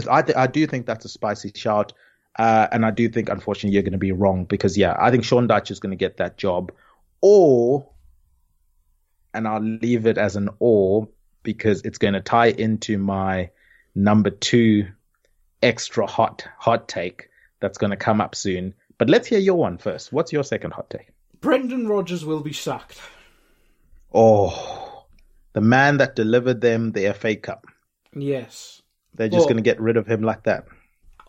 I th- I do think that's a spicy shout. Uh, and I do think, unfortunately, you're going to be wrong because, yeah, I think Sean Dyche is going to get that job. Or, and I'll leave it as an or because it's going to tie into my number two extra hot hot take that's going to come up soon. But let's hear your one first. What's your second hot take? Brendan Rodgers will be sacked. Oh, the man that delivered them the FA Cup. Yes. They're just going to get rid of him like that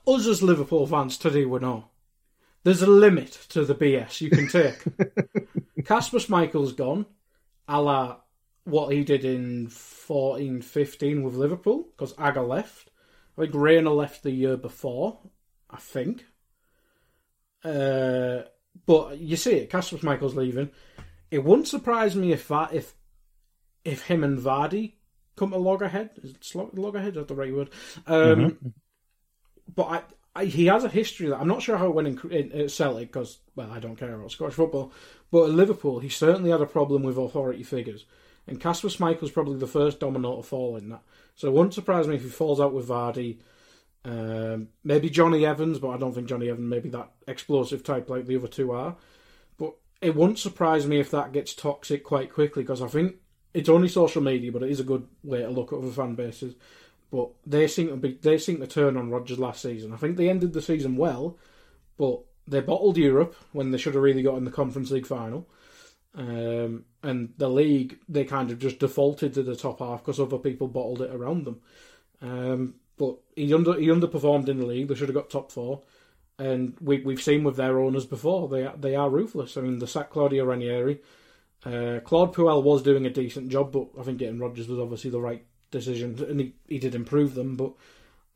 us as Liverpool fans today will know there's a limit to the BS you can take. Kasper Schmeichel's gone, a la what he did in 14 15 with Liverpool, because Agger left. I think Reina left the year before, I think. Uh, but you see it, Kasper Schmeichel's leaving. It wouldn't surprise me if that, if if him and Vardy come to loggerhead. Is it loggerhead? Is that the right word? Um, mm-hmm but I, I, he has a history that I'm not sure how it went in, in, in Celtic because well I don't care about Scottish football, but at Liverpool he certainly had a problem with authority figures, and Kasper Schmeichel's probably the first domino to fall in that. So it wouldn't surprise me if he falls out with Vardy. Um, maybe Jonny Evans, but I don't think Jonny Evans maybe that explosive type like the other two are. But it wouldn't surprise me if that gets toxic quite quickly because I think it's only social media, but it is a good way to look at other fan bases. But they seem to be they seem to turn on Rodgers last season. I think they ended the season well, but they bottled Europe when they should have really got in the Conference League final. Um, and the league, they kind of just defaulted to the top half because other people bottled it around them. Um, but he under he underperformed in the league. They should have got top four, and we we've seen with their owners before they they are ruthless. I mean, the sack Claudio Ranieri. Uh, Claude Puel was doing a decent job, but I think getting Rodgers was obviously the right decisions, and he, he did improve them. But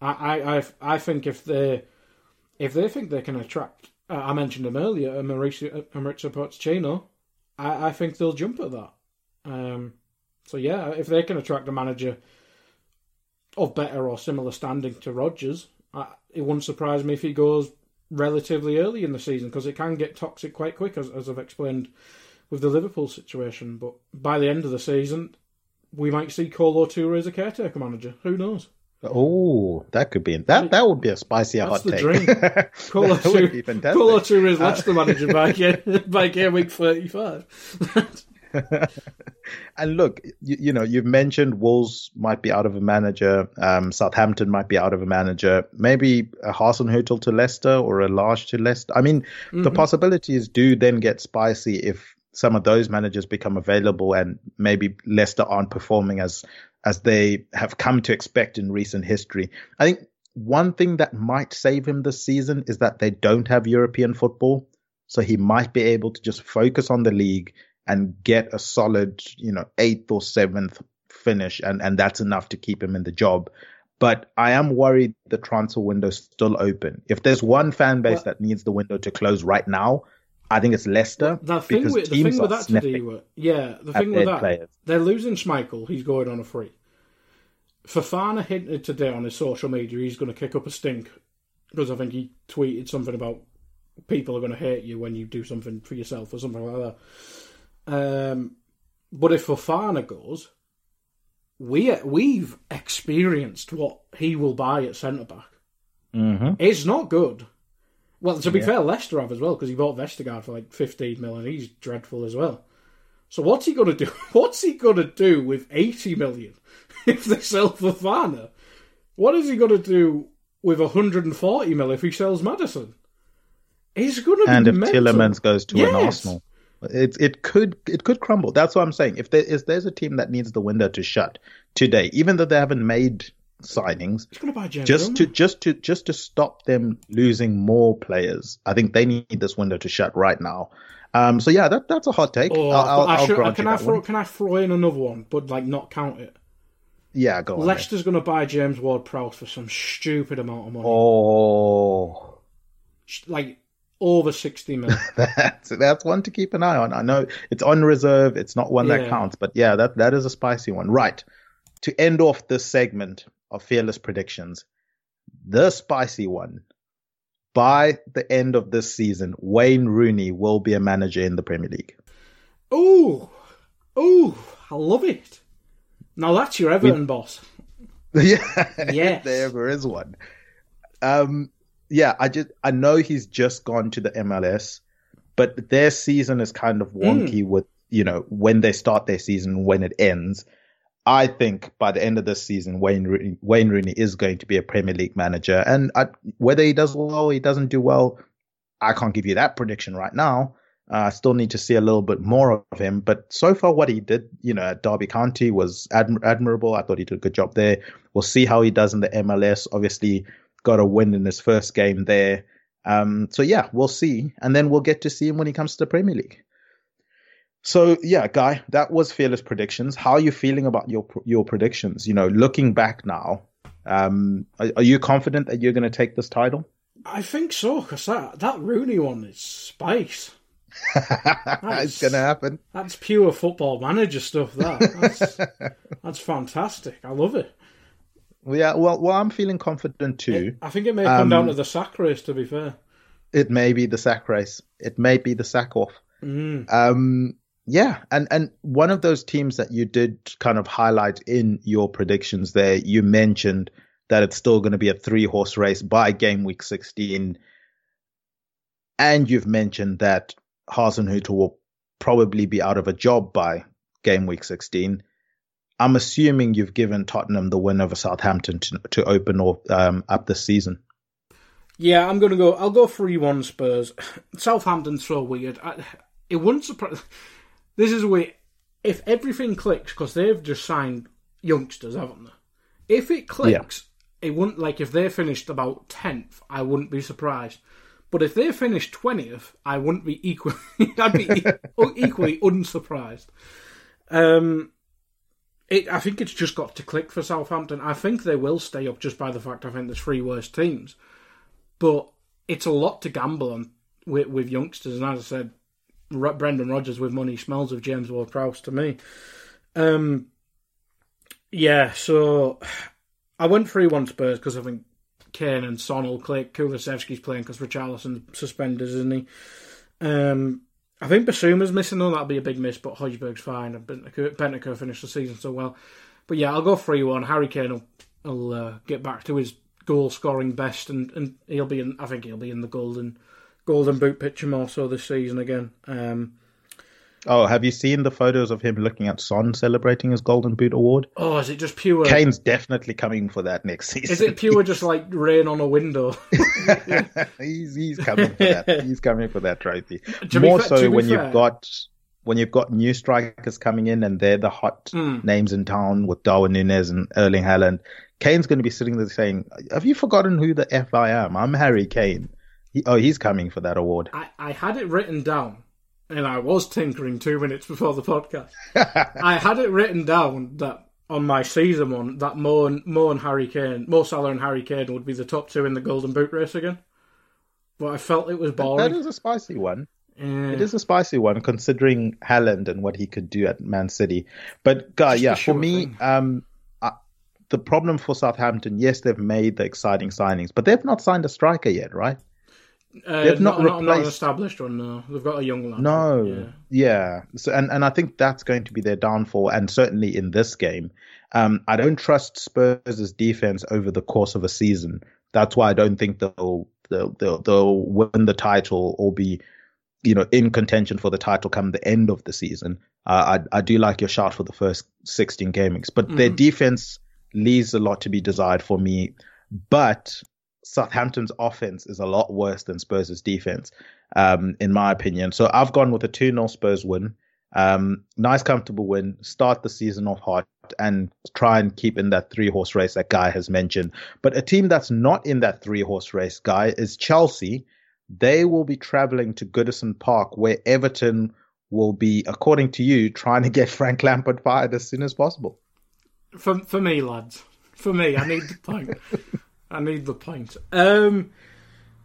I, I, I think if they if they think they can attract, uh, I mentioned him earlier, Mauricio, Mauricio Pochettino, I, I think they'll jump at that. Um, so yeah, if they can attract a manager of better or similar standing to Rodgers, I, it wouldn't surprise me if he goes relatively early in the season because it can get toxic quite quick, as, as I've explained with the Liverpool situation. But by the end of the season, we might see Kolo Toure as a caretaker manager. Who knows? Oh, that could be that. That would be a spicy That's hot the take. dream. Kolo That would be Toure, fantastic. Kolo is Leicester manager by game, by game week 35. and look, you, you know, you've mentioned Wolves might be out of a manager. Um, Southampton might be out of a manager. Maybe a Hasenhüttl to Leicester or a Lage to Leicester. I mean, the possibilities do then get spicy if some of those managers become available and maybe Leicester aren't performing as as they have come to expect in recent history. I think one thing that might save him this season is that they don't have European football. So he might be able to just focus on the league and get a solid, you know, eighth or seventh finish, and and that's enough to keep him in the job. But I am worried the transfer window's still open. If there's one fan base Well- that needs the window to close right now, I think it's Leicester. The thing because with the thing with that sniffing. today, were, yeah, the thing with that, players. they're losing Schmeichel. He's going on a free. Fofana hinted today on his social media he's going to kick up a stink because I think he tweeted something about people are going to hate you when you do something for yourself or something like that. Um, but if Fofana goes, we we've experienced what he will buy at centre back. Mhm. It's not good. Well, to be Yeah. fair, Leicester have as well because he bought Vestergaard for like fifteen million. He's dreadful as well. So what's he going to do? What's he going to do with eighty million if they sell Fofana? What is he going to do with hundred and forty million if he sells Maddison? He's going to be and if mental. Tielemans goes to an Arsenal, it it could it could crumble. That's what I'm saying. If there is there's a team that needs the window to shut today, even though they haven't made signings, He's going to buy James just to just to just to stop them losing more players, I think they need this window to shut right now. Um, so yeah, that that's a hot take. Oh, I'll, I'll, I I'll can I throw one. can I throw in another one, but like not count it? Yeah, go on. Leicester's going to buy James Ward-Prowse for some stupid amount of money, Oh, like over sixty million. that's that's one to keep an eye on. I know it's on reserve. It's not one that counts, but yeah, that that is a spicy one. Right. To end off this segment of fearless predictions, the spicy one. By the end of this season, Wayne Rooney will be a manager in the Premier League. Ooh, ooh, I love it. Now that's your Everton boss. yeah, Yes. there ever is one. Um, yeah, I just I know he's just gone to the MLS, but their season is kind of wonky with you know when they start their season when it ends. I think by the end of this season, Wayne Rooney, Wayne Rooney is going to be a Premier League manager, and I, whether he does well, or he doesn't do well, I can't give you that prediction right now. Uh, I still need to see a little bit more of him, but so far what he did, you know, at Derby County was adm- admirable. I thought he did a good job there. We'll see how he does in the MLS. Obviously, got a win in his first game there. Um, so yeah, we'll see, and then we'll get to see him when he comes to the Premier League. So yeah, guy, that was fearless predictions. How are you feeling about your your predictions? You know, looking back now, um, are, are you confident that you're going to take this title? I think so because that that Rooney one is spice. it's going to happen. That's pure football manager stuff. That that's, that's fantastic. I love it. Well, yeah, well, well, I'm feeling confident too. I think it may come Um, down to the sack race. To be fair, It may be the sack race. It may be the sack off. mm. Um, yeah, and and one of those teams that you did kind of highlight in your predictions there, you mentioned that it's still going to be a three horse race by game week 16, and you've mentioned that Hasenhüttl will probably be out of a job by game week 16. I'm assuming you've given Tottenham the win over Southampton to, to open or, um, up the season. yeah, I'm gonna go. I'll go three one Spurs. Southampton's so weird. I, it wouldn't surprise. This is weird. If everything clicks, because they've just signed youngsters, haven't they? If it clicks, it wouldn't like if they finished about tenth, I wouldn't be surprised. But if they finished twentieth, I wouldn't be equally. I'd be equally unsurprised. Um, it, I think it's just got to click for Southampton. I think they will stay up just by the fact I think there's three worst teams, but it's a lot to gamble on with, with youngsters. And as I said, Brendan Rodgers with money smells of James Ward-Prowse to me. Um, yeah, so I went three one Spurs because I think Kane and Son will click. Kulusevski's playing because Richarlison's suspended, isn't he? Um, I think Bissouma's missing though. That'll be a big miss, but Højbjerg's fine. And Bentancur finished the season so well. But yeah, I'll go three one. Harry Kane will, will uh, get back to his goal scoring best, and, and he'll be in. I think he'll be in the golden golden boot picture more so this season again. Um, Oh, have you seen the photos of him looking at Son celebrating his Golden Boot award? oh, is it just pure? Kane's definitely coming for that next season. Is it pure just like rain on a window? he's he's coming for that. He's coming for that trophy. More so when fair- you've got when you've got new strikers coming in and they're the hot Hmm. names in town with Darwin Núñez and Erling Haaland. Kane's going to be sitting there saying, "Have you forgotten who the f I am? I'm Harry Kane." He, oh, he's coming for that award. I, I had it written down, and I was tinkering two minutes before the podcast. I had it written down that on my season one that Mo and, Mo and Harry Kane, Mo Salah and Harry Kane would be the top two in the Golden Boot race again. But I felt it was That boring. is a spicy one. Eh, It is a spicy one considering Haaland and what he could do at Man City. But guy, yeah, for me, thing. um, I, the problem for Southampton, yes, they've made the exciting signings, but they've not signed a striker yet, right? Uh, they've not not, not, not an established one. No, they've got a young lad. No, Yeah. yeah. So, and and I think that's going to be their downfall, and certainly in this game, um, I don't trust Spurs' defense over the course of a season. That's why I don't think they'll they'll they'll, they'll win the title or be, you know, in contention for the title come the end of the season. Uh, I I do like your shot for the first 16 gamings, but their defense leaves a lot to be desired for me. But Southampton's offense is a lot worse than Spurs' defense, um, in my opinion. So I've gone with a 2 0 Spurs win. Um, nice, comfortable win. Start the season off hot and try and keep in that three horse race that Guy has mentioned. But a team that's not in that three horse race, Guy, is Chelsea. They will be traveling to Goodison Park, where Everton will be, according to you, trying to get Frank Lampard fired as soon as possible. For for me, lads. For me, I need the pint. I need the point. Um,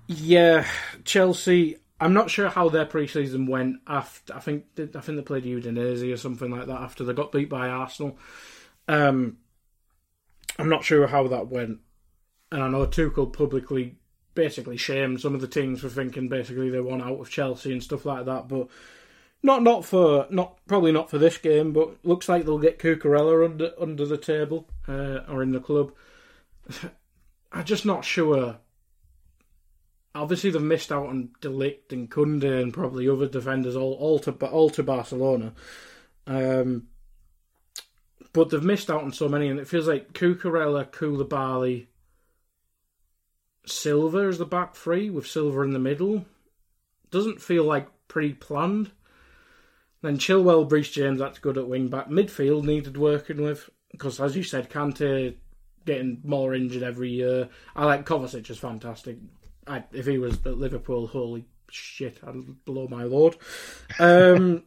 yeah, Chelsea. I'm not sure how their pre-season went. After I think I think they played Udinese or something like that after they got beat by Arsenal. Um, I'm not sure how that went, and I know Tuchel publicly basically shamed some of the teams for thinking basically they won out of Chelsea and stuff like that. But not not for not probably not for this game, but looks like they'll get Cucurella under under the table uh, or in the club. I'm just not sure. Obviously, they've missed out on de Ligt and Koundé and probably other defenders all all to all to Barcelona. Um, but they've missed out on so many, and it feels like Cucurella, Koulibaly, Silva is the back three with Silva in the middle. Doesn't feel like pre-planned. Then Chilwell, Reece James, that's good at wing back. Midfield needed working with because, as you said, Kante getting more injured every year. I like Kovacic is fantastic. I, if he was at Liverpool, holy shit, I'd blow my lord. Um,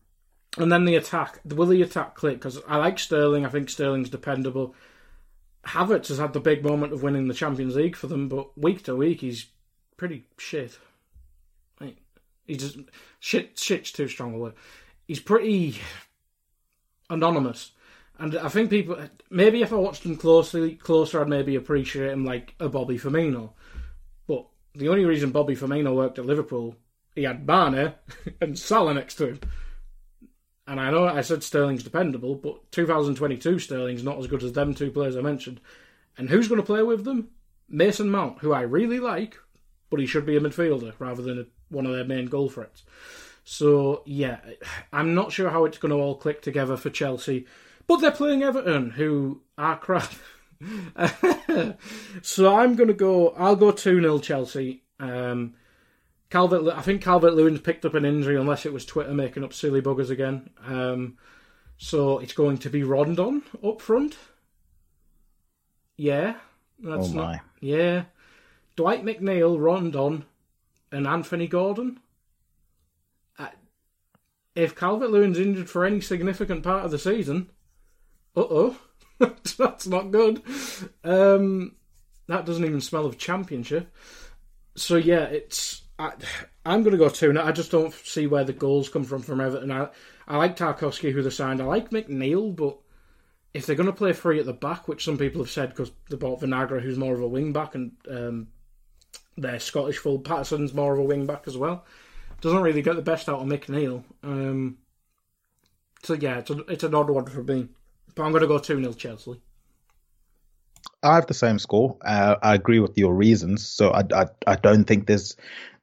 and then the attack. Will the attack click? Because I like Sterling. I think Sterling's dependable. Havertz has had the big moment of winning the Champions League for them, but week to week he's pretty shit. He just shit. Shit's too strong a word. He's pretty anonymous, and I think people maybe if I watched him closely, closer, I'd maybe appreciate him like a Bobby Firmino. But the only reason Bobby Firmino worked at Liverpool, he had Barner and Salah next to him. And I know I said Sterling's dependable, but 2022 Sterling's not as good as them two players I mentioned. And who's going to play with them? Mason Mount, who I really like, but he should be a midfielder rather than a, one of their main goal threats. So, yeah, I'm not sure how it's going to all click together for Chelsea, but they're playing Everton, who are crap. so I'm going to go, I'll go 2 0 Chelsea. Um, Calvert, I think Calvert Lewin's picked up an injury, unless it was Twitter making up silly buggers again. Um, so it's going to be Rondon up front. Yeah, that's Oh, not. Yeah, Dwight McNeil, Rondon, and Anthony Gordon. Uh, if Calvert Lewin's injured for any significant part of the season, uh oh, that's not good. Um, that doesn't even smell of championship. So yeah, it's I, I'm going to go two. Now I just don't see where the goals come from from Everton. I I like Tarkowski who they signed. I like McNeil, but if they're going to play free at the back, which some people have said because they bought Vinagre, who's more of a wing back, and um, their Scottish full Patterson's more of a wing back as well. doesn't really get the best out of McNeil. Um, so yeah, it's, a, it's an odd one for me. But I'm going to go 2 0 Chelsea. I have the same score. Uh, I agree with your reasons, so I, I, I don't think there's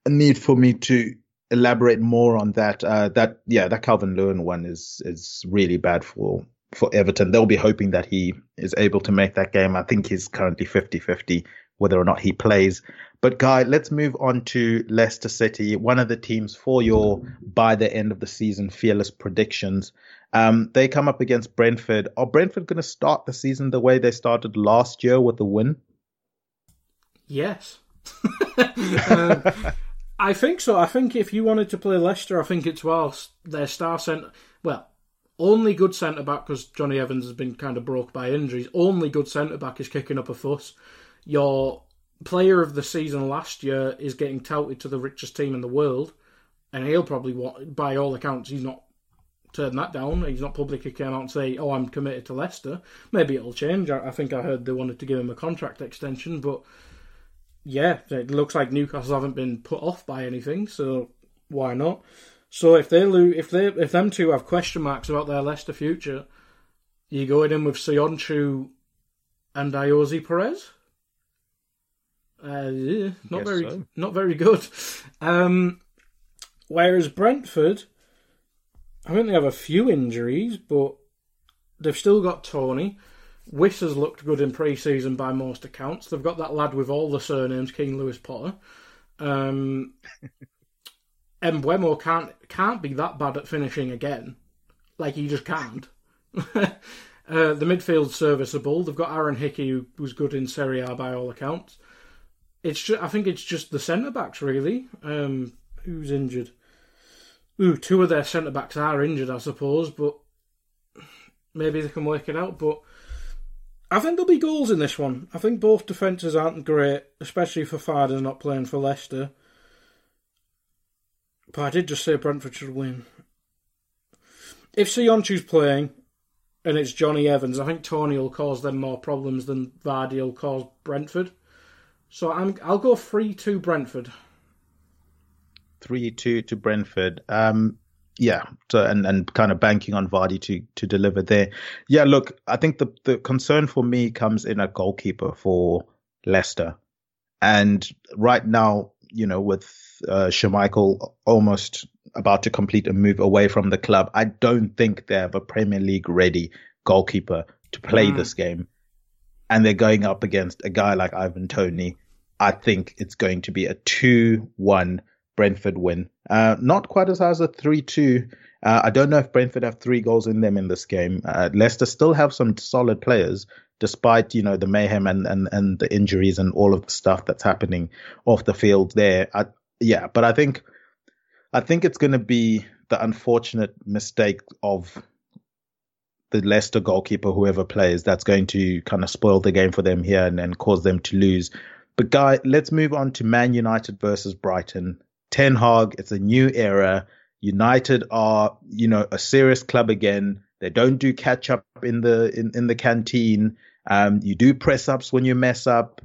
a need for me to elaborate more on that. Uh, that yeah, that Calvert Lewin one is is really bad for for Everton. They'll be hoping that he is able to make that game. I think he's currently 50-50 whether or not he plays. But Guy, let's move on to Leicester City, one of the teams for your by the end of the season fearless predictions. Um, they come up against Brentford. Are Brentford going to start the season the way they started last year with a win? Yes. um, I think so. I think if you wanted to play Leicester, I think it's whilst their star centre, well, only good centre back because Jonny Evans has been kind of broke by injuries. Only good centre back is kicking up a fuss. Your player of the season last year is getting touted to the richest team in the world, and he'll probably by all accounts, he's not turned that down. He's not publicly come out and say, "Oh, I'm committed to Leicester." Maybe it'll change. I, I think I heard they wanted to give him a contract extension, but yeah, it looks like Newcastle haven't been put off by anything, so why not? So if they lose, if they if them two have question marks about their Leicester future, you going in with Söyüncü and Ayoze Perez? Uh, yeah, not very so. not very good. Um, whereas Brentford, I think they have a few injuries, but they've still got Toney. Wissa has looked good in pre-season by most accounts. They've got that lad with all the surnames, Keane Lewis Potter. Um, Mbeumo can't can't be that bad at finishing again. Like he just can't. uh, the midfield's serviceable. They've got Aaron Hickey, who was good in Serie A by all accounts. It's just, I think it's just the centre backs really. Um, who's injured? Ooh, two of their centre backs are injured, I suppose, but maybe they can work it out. But I think there'll be goals in this one. I think both defences aren't great, especially for Farders not playing for Leicester. But I did just say Brentford should win. If Söyüncü's playing and it's Jonny Evans, I think Toney will cause them more problems than Vardy will cause Brentford. So I'm I'll go three two Brentford. three two to Brentford. Um, yeah, so and and kind of banking on Vardy to to deliver there. Yeah, look, I think the the concern for me comes in a goalkeeper for Leicester, and right now, you know, with uh, Schmeichel almost about to complete a move away from the club, I don't think they have a Premier League ready goalkeeper to play Mm. this game, and they're going up against a guy like Ivan Toney. I think it's going to be a two-one Brentford win. Uh, not quite as high as a 3 2. Uh, I don't know if Brentford have three goals in them in this game. Uh, Leicester still have some solid players, despite you know the mayhem and, and, and the injuries and all of the stuff that's happening off the field there. I, yeah, but I think I think it's going to be the unfortunate mistake of the Leicester goalkeeper, whoever plays, that's going to kind of spoil the game for them here and, and cause them to lose. But guy, let's move on to Man United versus Brighton. Ten Hag, it's a new era. United are, you know, a serious club again. They don't do catch up in the in, in the canteen. Um, you do press ups when you mess up.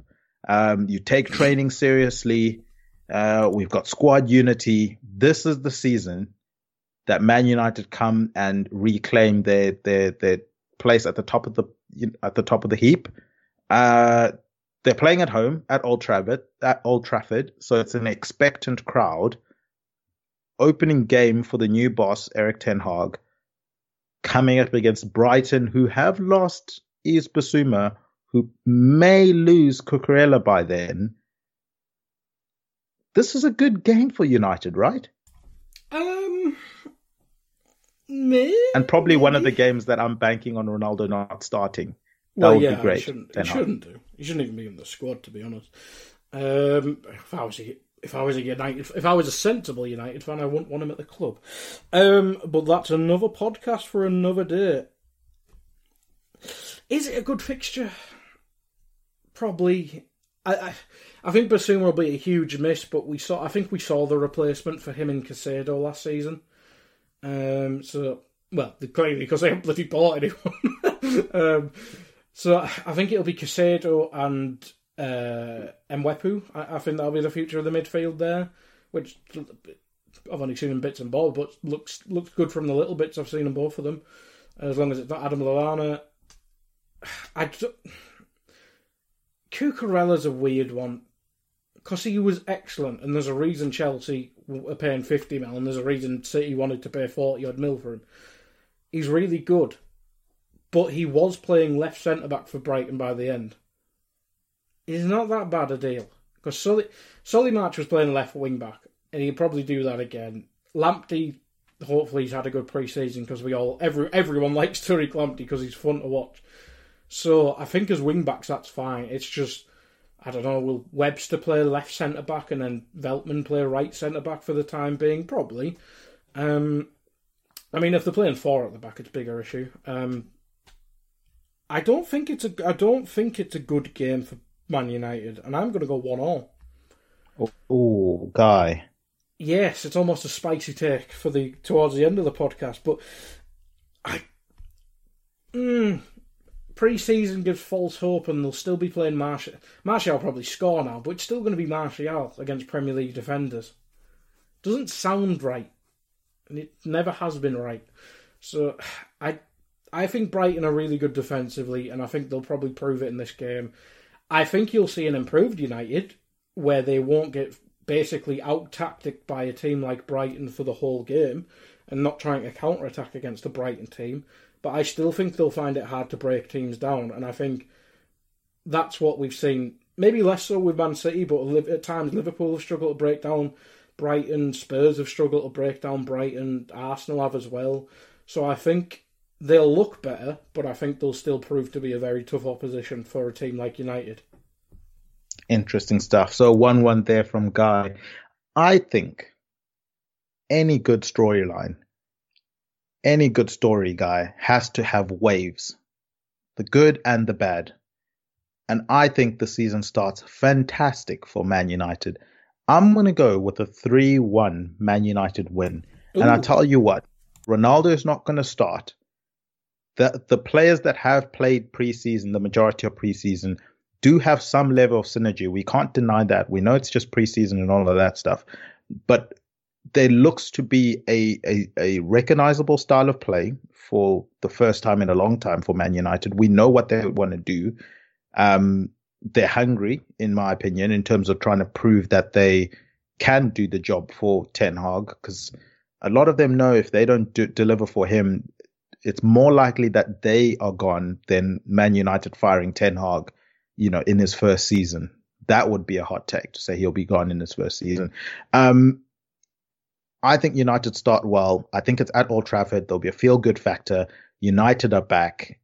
Um, you take training seriously. Uh, we've got squad unity. This is the season that Man United come and reclaim their their their place at the top of the at the top of the heap. Uh, they're playing at home at Old Trafford. At Old Trafford, so it's an expectant crowd. Opening game for the new boss Erik Ten Hag, coming up against Brighton, who have lost Bissouma, who may lose Cucurella by then. This is a good game for United, right? Me And probably one of the games that I'm banking on Ronaldo not starting. That Well, would yeah, be great. He shouldn't, he shouldn't do. He shouldn't even be in the squad, to be honest. Um, if I was a, if I was a United, if I was a sensible United fan, I wouldn't want him at the club. Um, but that's another podcast for another day. Is it a good fixture? Probably. I, I, I think Bissouma will be a huge miss, but we saw. I think we saw the replacement for him in Caicedo last season. Um, so well, clearly because they haven't bloody bought anyone. um, so I think it'll be Caicedo and uh, Mwepu. I, I think that'll be the future of the midfield there. Which I've only seen him bits and bobs, but looks looks good from the little bits I've seen in both of them. As long as it's not Adam Lallana, I Cucurella's a weird one because he was excellent, and there's a reason Chelsea are paying fifty mil, and there's a reason City wanted to pay forty odd mil for him. He's really good, but he was playing left centre back for Brighton by the end. He's not that bad a deal because Solly Solly March was playing left wing back, and he'd probably do that again. Lamptey, hopefully, he's had a good pre-season because we all every everyone likes Tariq Lamptey because he's fun to watch. So I think as wing backs that's fine. It's just I don't know. Will Webster play left centre back and then Veltman play right centre back for the time being? Probably. Um, I mean, if they're playing four at the back, it's a bigger issue. Um, I don't think it's a. I don't think it's a good game for Man United, and I'm going to go one all. Oh, guy. Yes, it's almost a spicy take for the towards the end of the podcast, but I. Mm, pre-season gives false hope, and they'll still be playing Martial. Martial probably score now, but it's still going to be Martial against Premier League defenders. Doesn't sound right, and it never has been right. So, I, I think Brighton are really good defensively, and I think they'll probably prove it in this game. I think you'll see an improved United where they won't get basically out tacticked by a team like Brighton for the whole game and not trying to counter attack against a Brighton team but I still think they'll find it hard to break teams down, and I think that's what we've seen. Maybe less so with Man City, but at times Liverpool have struggled to break down Brighton, Spurs have struggled to break down Brighton, Arsenal have as well. So I think they'll look better, but I think they'll still prove to be a very tough opposition for a team like United. Interesting stuff. So 1 1 there from Guy. I think any good storyline any good story guy has to have waves, the good and the bad. And I think the season starts fantastic for Man United. I'm going to go with a 3 1 Man United win. Ooh. And I tell you what, Ronaldo is not going to start. The, the players that have played preseason, the majority of preseason, do have some level of synergy. We can't deny that. We know it's just preseason and all of that stuff. But there looks to be a, a, a recognizable style of play for the first time in a long time for Man United. We know what they want to do. Um, they're hungry, in my opinion, in terms of trying to prove that they can do the job for Ten Hag. Because a lot of them know if they don't do, deliver for him, it's more likely that they are gone than Man United firing Ten Hag, you know, in his first season. That would be a hot take to say he'll be gone in his first season. Um, I think United start well. I think it's at Old Trafford. There'll be a feel good factor. United are back.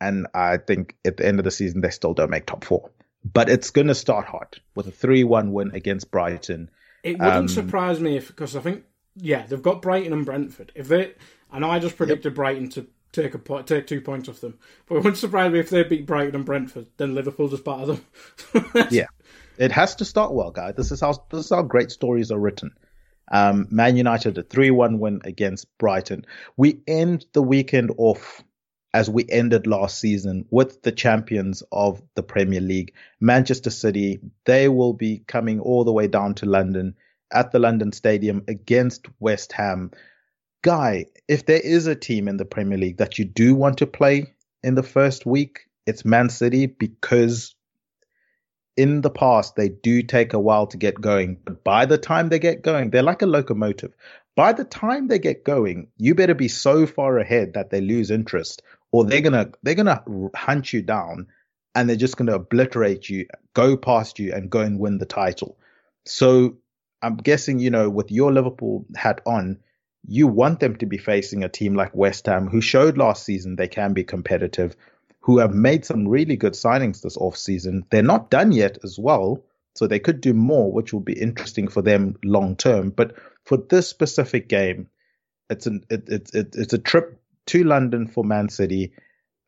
And I think at the end of the season, they still don't make top four. But it's going to start hot with a 3 1 win against Brighton. It wouldn't um, surprise me if, because I think, yeah, they've got Brighton and Brentford. If they, I know I just predicted yep. Brighton to take a point, take two points off them, but it wouldn't surprise me if they beat Brighton and Brentford. Then Liverpool just batter them. yeah, it has to start well, guys. This is how this is how great stories are written. Um, Man United a 3 1 win against Brighton. We end the weekend off as we ended last season with the champions of the Premier League, Manchester City. They will be coming all the way down to London at the London Stadium against West Ham. Guy, if there is a team in the Premier League that you do want to play in the first week, it's Man City because in the past they do take a while to get going, but by the time they get going, they're like a locomotive. By the time they get going, you better be so far ahead that they lose interest, or they're gonna they're gonna hunt you down, and they're just gonna obliterate you, go past you, and go and win the title. So I'm guessing you know with your Liverpool hat on, you want them to be facing a team like West Ham, who showed last season they can be competitive who have made some really good signings this offseason. They're not done yet as well, so they could do more, which will be interesting for them long term. But for this specific game, it's an it, it, it, it's a trip to London for Man City.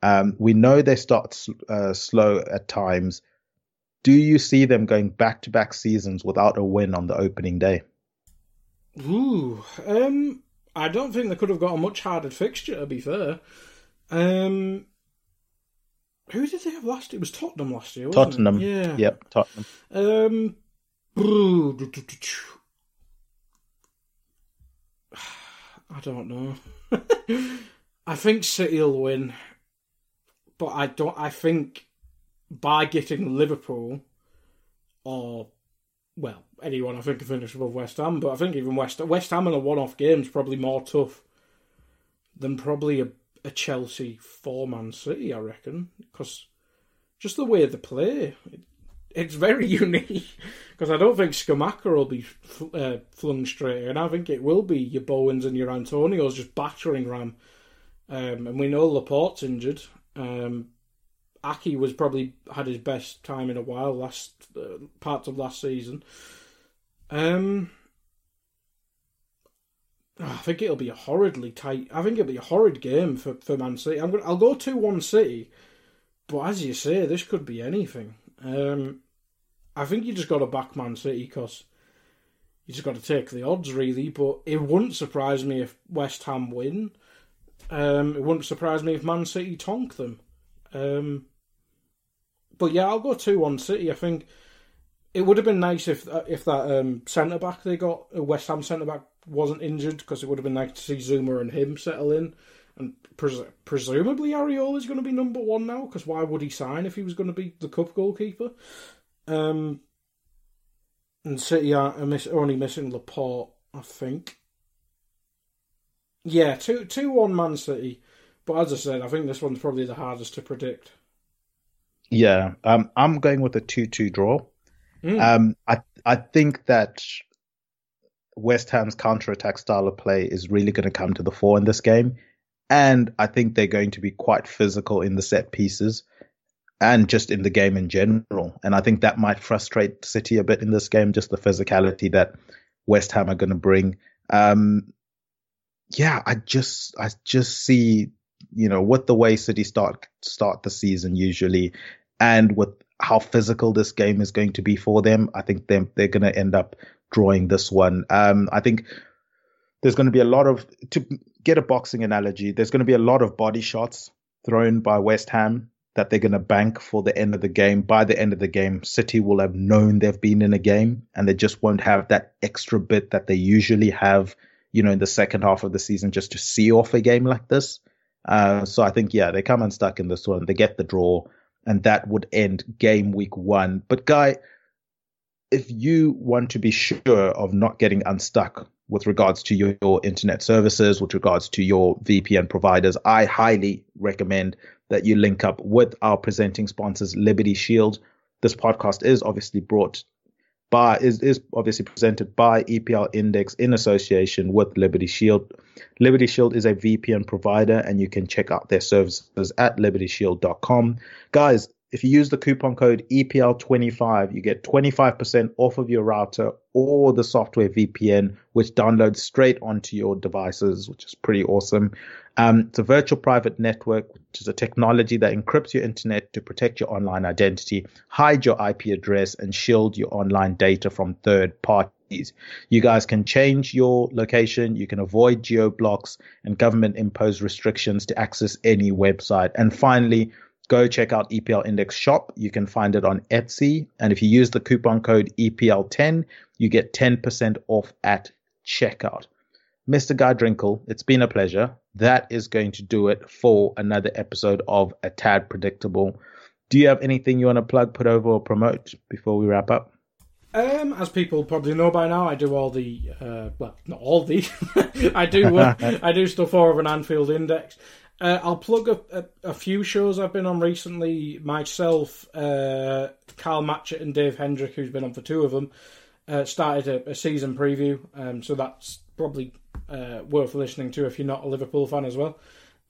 Um, we know they start uh, slow at times. Do you see them going back to back seasons without a win on the opening day? Ooh, um, I don't think they could have got a much harder fixture. To be fair, um, who did they have last year? It was Tottenham last year, Tottenham. It? Yeah. Yep, Tottenham. Um, I don't know. I think City will win, but I don't. I think by getting Liverpool or well anyone, I think can finish above West Ham. But I think even West West Ham in a one-off game is probably more tough than probably a, a Chelsea four-man City. I reckon because just the way they play, it, it's very unique. Because I don't think Scamacca will be uh, flung straight, and I think it will be your Bowens and your Antonios just battering Ram. Um, and we know Laporte's injured. Um, Aké was probably had his best time in a while last uh, parts of last season. Um, I think it'll be a horridly tight. I think it'll be a horrid game for, for Man City. I'm gonna, I'll go two one City, but as you say, this could be anything. Um, I think you just got to back Man City because you just got to take the odds really. But it wouldn't surprise me if West Ham win. Um, it wouldn't surprise me if Man City tonk them. Um, but yeah, I'll go two one City. I think it would have been nice if uh, if that um, centre back they got, a West Ham centre back, wasn't injured because it would have been nice to see Zouma and him settle in. And pres- presumably Areola is going to be number one now because why would he sign if he was going to be the cup goalkeeper? Um, and City are miss- only missing Laporte, I think. Yeah, two two one Man City, but as I said, I think this one's probably the hardest to predict. Yeah, um, I'm going with a two-two draw. Mm. Um, I I think that West Ham's counter-attack style of play is really going to come to the fore in this game, and I think they're going to be quite physical in the set pieces and just in the game in general. And I think that might frustrate City a bit in this game, just the physicality that West Ham are going to bring. Um, yeah, I just I just see you know with the way City start start the season usually, and with how physical this game is going to be for them, I think they're they're going to end up drawing this one. Um, I think there's going to be a lot of to get a boxing analogy. There's going to be a lot of body shots thrown by West Ham that they're going to bank for the end of the game. By the end of the game, City will have known they've been in a game and they just won't have that extra bit that they usually have, you know, in the second half of the season just to see off a game like this. Uh, so I think, yeah, they come unstuck in this one. They get the draw and that would end game week one. But, Guy, if you want to be sure of not getting unstuck with regards to your, your, internet services, with regards to your VPN providers, I highly recommend that you link up with our presenting sponsors, Liberty Shield. This podcast is obviously brought by is, is obviously presented by EPL Index in association with Liberty Shield. Liberty Shield is a VPN provider, and you can check out their services at libertyshield.com. Guys, if you use the coupon code EPL25, you get 25% off of your router or the software VPN, which downloads straight onto your devices, which is pretty awesome. Um, it's a virtual private network, which is a technology that encrypts your internet to protect your online identity, hide your IP address, and shield your online data from third parties. You guys can change your location, you can avoid geo blocks and government imposed restrictions to access any website. And finally, go check out EPL Index Shop. You can find it on Etsy. And if you use the coupon code EPL10, you get 10% off at checkout. Mr. Guy Drinkle, it's been a pleasure. That is going to do it for another episode of A Tad Predictable. Do you have anything you want to plug, put over, or promote before we wrap up? Um, as people probably know by now, I do all the uh, well, not all the. I do uh, I do stuff over an Anfield Index. Uh, I'll plug a, a, a, few shows I've been on recently. Myself, uh, Carl Matchett, and Dave Hendrick, who's been on for two of them, uh, started a, a, season preview. Um, so that's probably uh, worth listening to if you're not a Liverpool fan as well.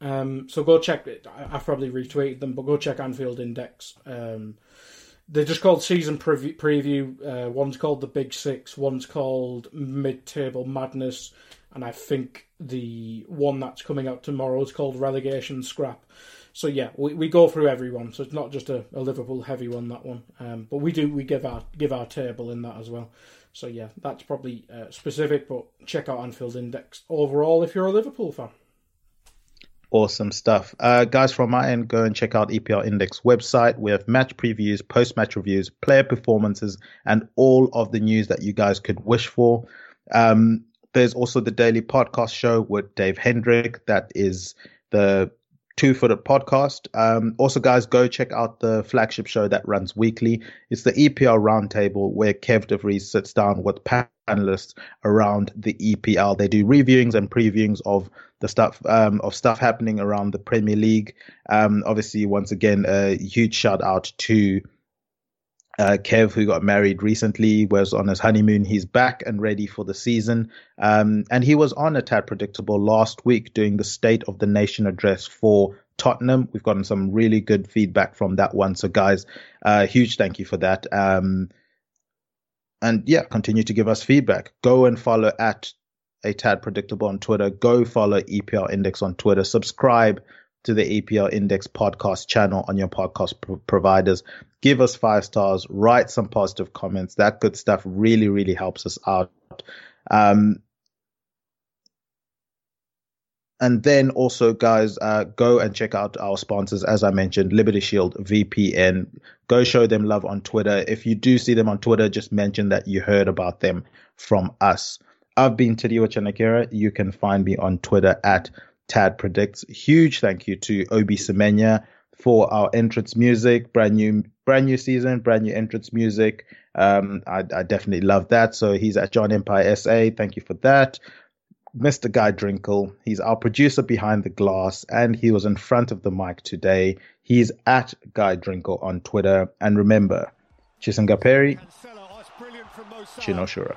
Um, so go check it. I've probably retweeted them, but go check Anfield Index. Um, they're just called season preview. preview. Uh, one's called the Big Six. One's called Mid Table Madness and I think the one that's coming out tomorrow is called Relegation Scrap. So yeah, we, we go through everyone, so it's not just a, a Liverpool heavy one that one, um, but we do we give our give our table in that as well. So yeah, that's probably uh, specific, but check out Anfield Index overall if you're a Liverpool fan. Awesome stuff. Uh, guys, from my end, go and check out EPL Index website. We have match previews, post match reviews, player performances, and all of the news that you guys could wish for. Um, there's also the daily podcast show with Dave Hendrick. That is the Two Footed Podcast. Um, also, guys, go check out the flagship show that runs weekly. It's the EPL Roundtable, where Kev DeVries sits down with panelists around the EPL. They do reviewings and previewings of the stuff um, of stuff happening around the Premier League. Um, obviously, once again, a huge shout out to uh, Kev, who got married recently, was on his honeymoon. He's back and ready for the season. Um, and he was on a tad predictable last week doing the State of the Nation address for Tottenham. We've gotten some really good feedback from that one. So, guys, uh, huge thank you for that. Um, and yeah, continue to give us feedback. Go and follow at a tad predictable on Twitter. Go follow EPL Index on Twitter. Subscribe to the EPL Index podcast channel on your podcast providers. Give us five stars, write some positive comments. That good stuff really, really helps us out. Um, and then also, guys, uh, go and check out our sponsors. As I mentioned, Liberty Shield VPN. Go show them love on Twitter. If you do see them on Twitter, just mention that you heard about them from us. I've been Tadiwa Chanakira. You can find me on Twitter at Tad Predicts. Huge thank you to Obi Semenya for our entrance music. Brand new, brand new season, brand new entrance music. Um, I, I definitely love that. So he's at John Empire SA. Thank you for that. Mr. Guy Drinkle. He's our producer behind the glass, and he was in front of the mic today. He's at Guy Drinkle on Twitter. And remember, Chisangaperi, Chinoshura.